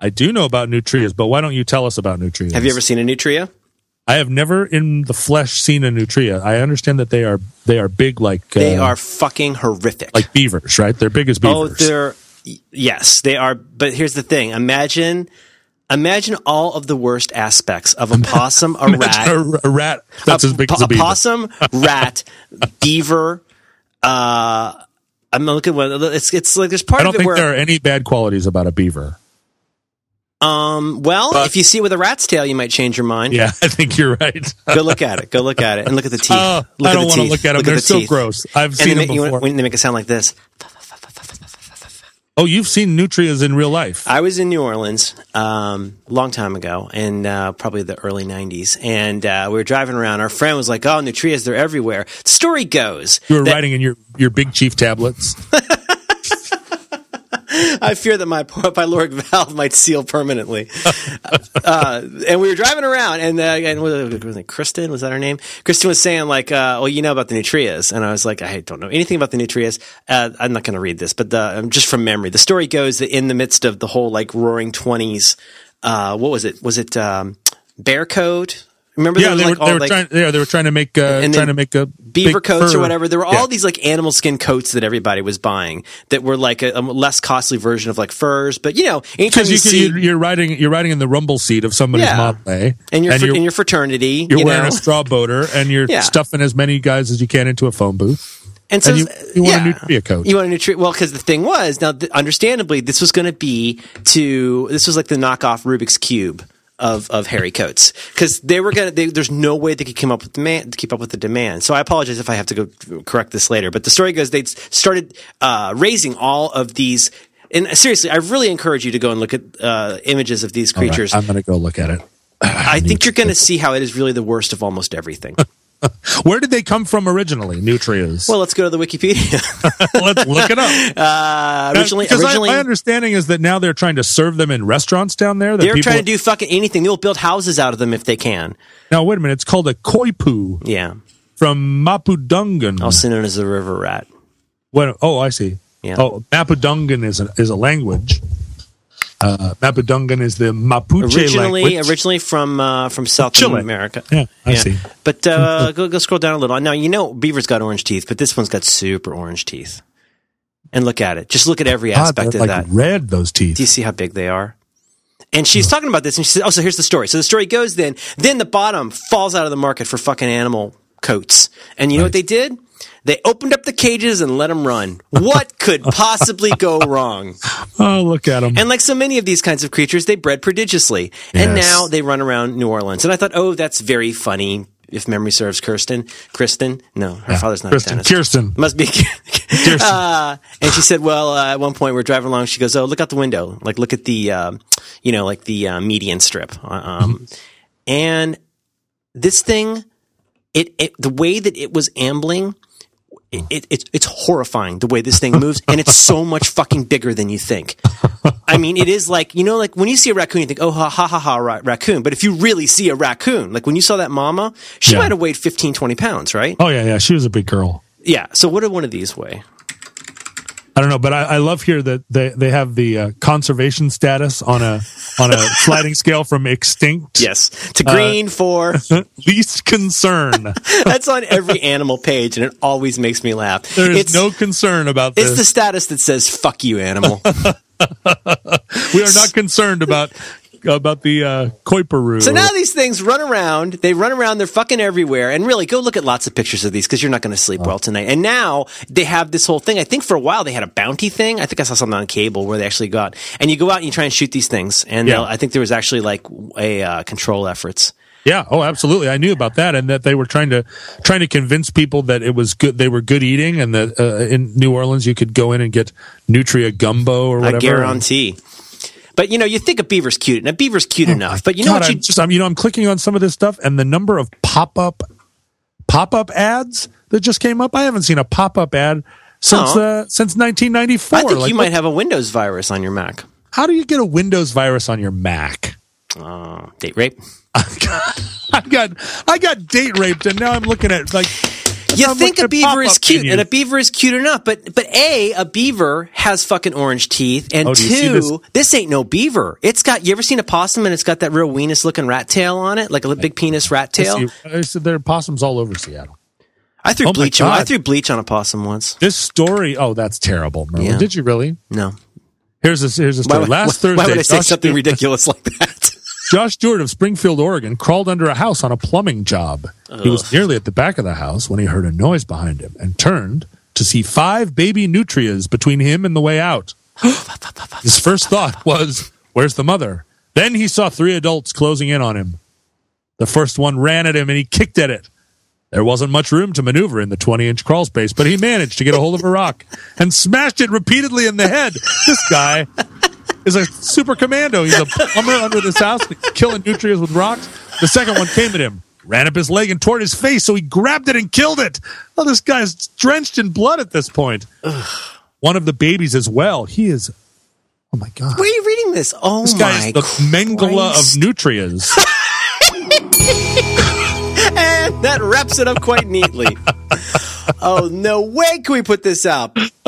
I do know about Nutrias, but why don't you tell us about Nutrias? Have you ever seen a Nutria? I have never in the flesh seen a nutria. I understand that they are they are big like they uh, are fucking horrific, like beavers, right? They're big as oh, beavers. Oh, they're yes, they are. But here's the thing: imagine. Imagine all of the worst aspects of a possum, a rat, a, a, rat that's a, as big as a, beaver. a possum, rat, beaver. Uh, I'm looking. At it's it's like there's part I don't of it think where there are any bad qualities about a beaver. Um, well, if you see it with a rat's tail, you might change your mind. Yeah, I think you're right. Go look at it. Go look at it and look at the teeth. Uh, I don't want to look at them. Look They're the so teeth. gross. I've and seen them before. When they make it sound like this. Oh, you've seen nutrias in real life. I was in New Orleans um, a long time ago, in uh, probably the early '90s, and uh, we were driving around. Our friend was like, "Oh, nutrias, they're everywhere." The story goes you were that- writing in your your big chief tablets. I fear that my pyloric valve might seal permanently. uh, and we were driving around, and uh, and was it Kristen? Was that her name? Kristen was saying like, uh, "Well, you know about the Nutrias," and I was like, "I don't know anything about the Nutrias." Uh, I'm not going to read this, but the, um, just from memory, the story goes that in the midst of the whole like Roaring Twenties, uh, what was it? Was it um, Bear Coat? Remember, Yeah, they like, were, they were like, trying. Yeah, they were trying to make uh, trying to make a beaver big coats fur- or whatever. There were Yeah. all these like animal skin coats that everybody was buying that were like a, a less costly version of like furs. But you know, anytime because you, you, see you're, you're riding you're riding in the rumble seat of somebody's Yeah. A, and your and fr- you're, in your fraternity, you're you wearing know, a straw boater and you're Yeah. stuffing as many guys as you can into a phone booth. and so and you- you want a Nutria coat. You want a Nutria? Well, because the thing was now, th- understandably, this was going to be to this was like the knockoff Rubik's cube. Of, of Harry coats. Because they were gonna they, there's no way they could come up with demand to keep up with the demand. So I apologize if I have to go correct this later but the story goes they started uh, raising all of these and seriously I really encourage you to go and look at uh, images of these All right, creatures. I'm going to go look at it. I think you're going to see how it is really the worst of almost everything Where did they come from originally? Nutrias. well let's go to the Wikipedia let's look it up. uh, originally because I- my understanding is that now they're trying to serve them in restaurants down there. That They're people, trying to do fucking anything. They'll build houses out of them if they can. Now wait a minute. It's called a coypu Yeah. from Mapudungun. Also known as the river rat. What? Oh, I see. Yeah. Oh, Mapudungun is a, is a language. Uh, Mapudungun is the Mapuche Originally, language. originally from uh, from South Chile. America. Yeah, I see. But uh, go go scroll down a little. Now you know beaver's got orange teeth, but this one's got super orange teeth. And look at it. Just look at every aspect they're of like that. red. Those teeth. Do you see how big they are? And she's talking about this, and she said, "Oh, so here's the story. So the story goes then. Then the bottom falls out of the market for fucking animal coats, and you know what they did? They opened up the cages and let them run. What could possibly go wrong? Oh, look at them. And like so many of these kinds of creatures, they bred prodigiously, and now they run around New Orleans. And I thought, oh, that's very funny. If memory serves, Kirsten, Kristen, no, her father's not Kirsten. dentist. Kirsten. Must be. uh, and she said, well, uh, at one point we're driving along. She goes, oh, look out the window. Like, look at the, um, you know, like the uh, median strip. Uh, Um, and this thing, it, it, the way that it was ambling, it, it, it's it's horrifying the way this thing moves, and it's so much fucking bigger than you think. I mean, it is like you know, like when you see a raccoon, you think, "Oh, ha ha ha ha, ra- raccoon." But if you really see a raccoon, like when you saw that mama, she Yeah. might have weighed 15, 20 pounds, right? Oh yeah, yeah. She was a big girl. Yeah. So what did one of these weigh? I don't know, but I, I love here that they, they have the uh, conservation status on a on a sliding scale from extinct Yes, to green for least concern. that's on every animal page, and it always makes me laugh. There is it's, no concern about It's the status that says "fuck you, animal." we are not concerned about about the uh, Kuiperoo. So now these things run around. They run around. They're fucking everywhere. And really, go look at lots of pictures of these because you're not going to sleep well tonight. And now they have this whole thing. I think for a while they had a bounty thing. I think I saw something on cable where they actually got and you go out and you try and shoot these things. And Yeah. I think there was actually like a uh, control efforts. Yeah. Oh, absolutely. I knew about that, and that they were trying to trying to convince people that it was good. They were good eating, and that uh, in New Orleans you could go in and get Nutria gumbo or whatever. I guarantee. But you know, you think a beaver's cute, and a beaver's cute enough. But you know Oh God, what? You I'm just I'm, you know I'm clicking on some of this stuff, and the number of pop up pop up ads that just came up. I haven't seen a pop up ad since Oh. uh, since 1994. I think Like, you what- might have a Windows virus on your Mac. How do you get a Windows virus on your Mac? Uh, date rape. I got I got date raped, and now I'm looking at like. You think a beaver is cute, and a beaver is cute enough, but but a a beaver has fucking orange teeth, and Oh, see two, this? this? ain't no beaver. It's got. You ever seen a possum and it's got that real weenus looking rat tail on it, like a big penis rat tail? See, I said there are possums all over Seattle. I threw Oh bleach. On, I threw bleach on a possum once. This story, oh, that's terrible, Merlin. Yeah. Did you really? No, Here's a here's a story. would- Last why, Thursday, why would I say Josh something ridiculous like that? Josh Stewart of Springfield, Oregon, crawled under a house on a plumbing job. He was nearly at the back of the house when he heard a noise behind him and turned to see five baby nutrias between him and the way out. His first thought was, "Where's the mother?" Then he saw three adults closing in on him. The first one ran at him and he kicked at it. There wasn't much room to maneuver in the 20 inch crawl space, but he managed to get a hold of a rock and smashed it repeatedly in the head. This guy is a super commando. He's a plumber under this house, killing nutrients with rocks. The second one came at him, ran up his leg and tore his face, so he grabbed it and killed it. Oh, this guy's drenched in blood at this point. One of the babies as well. He is Oh my god! Where are you reading this? Oh This my guy's the Christ. of nutrias. And that wraps it up quite neatly. oh no way can we put this out?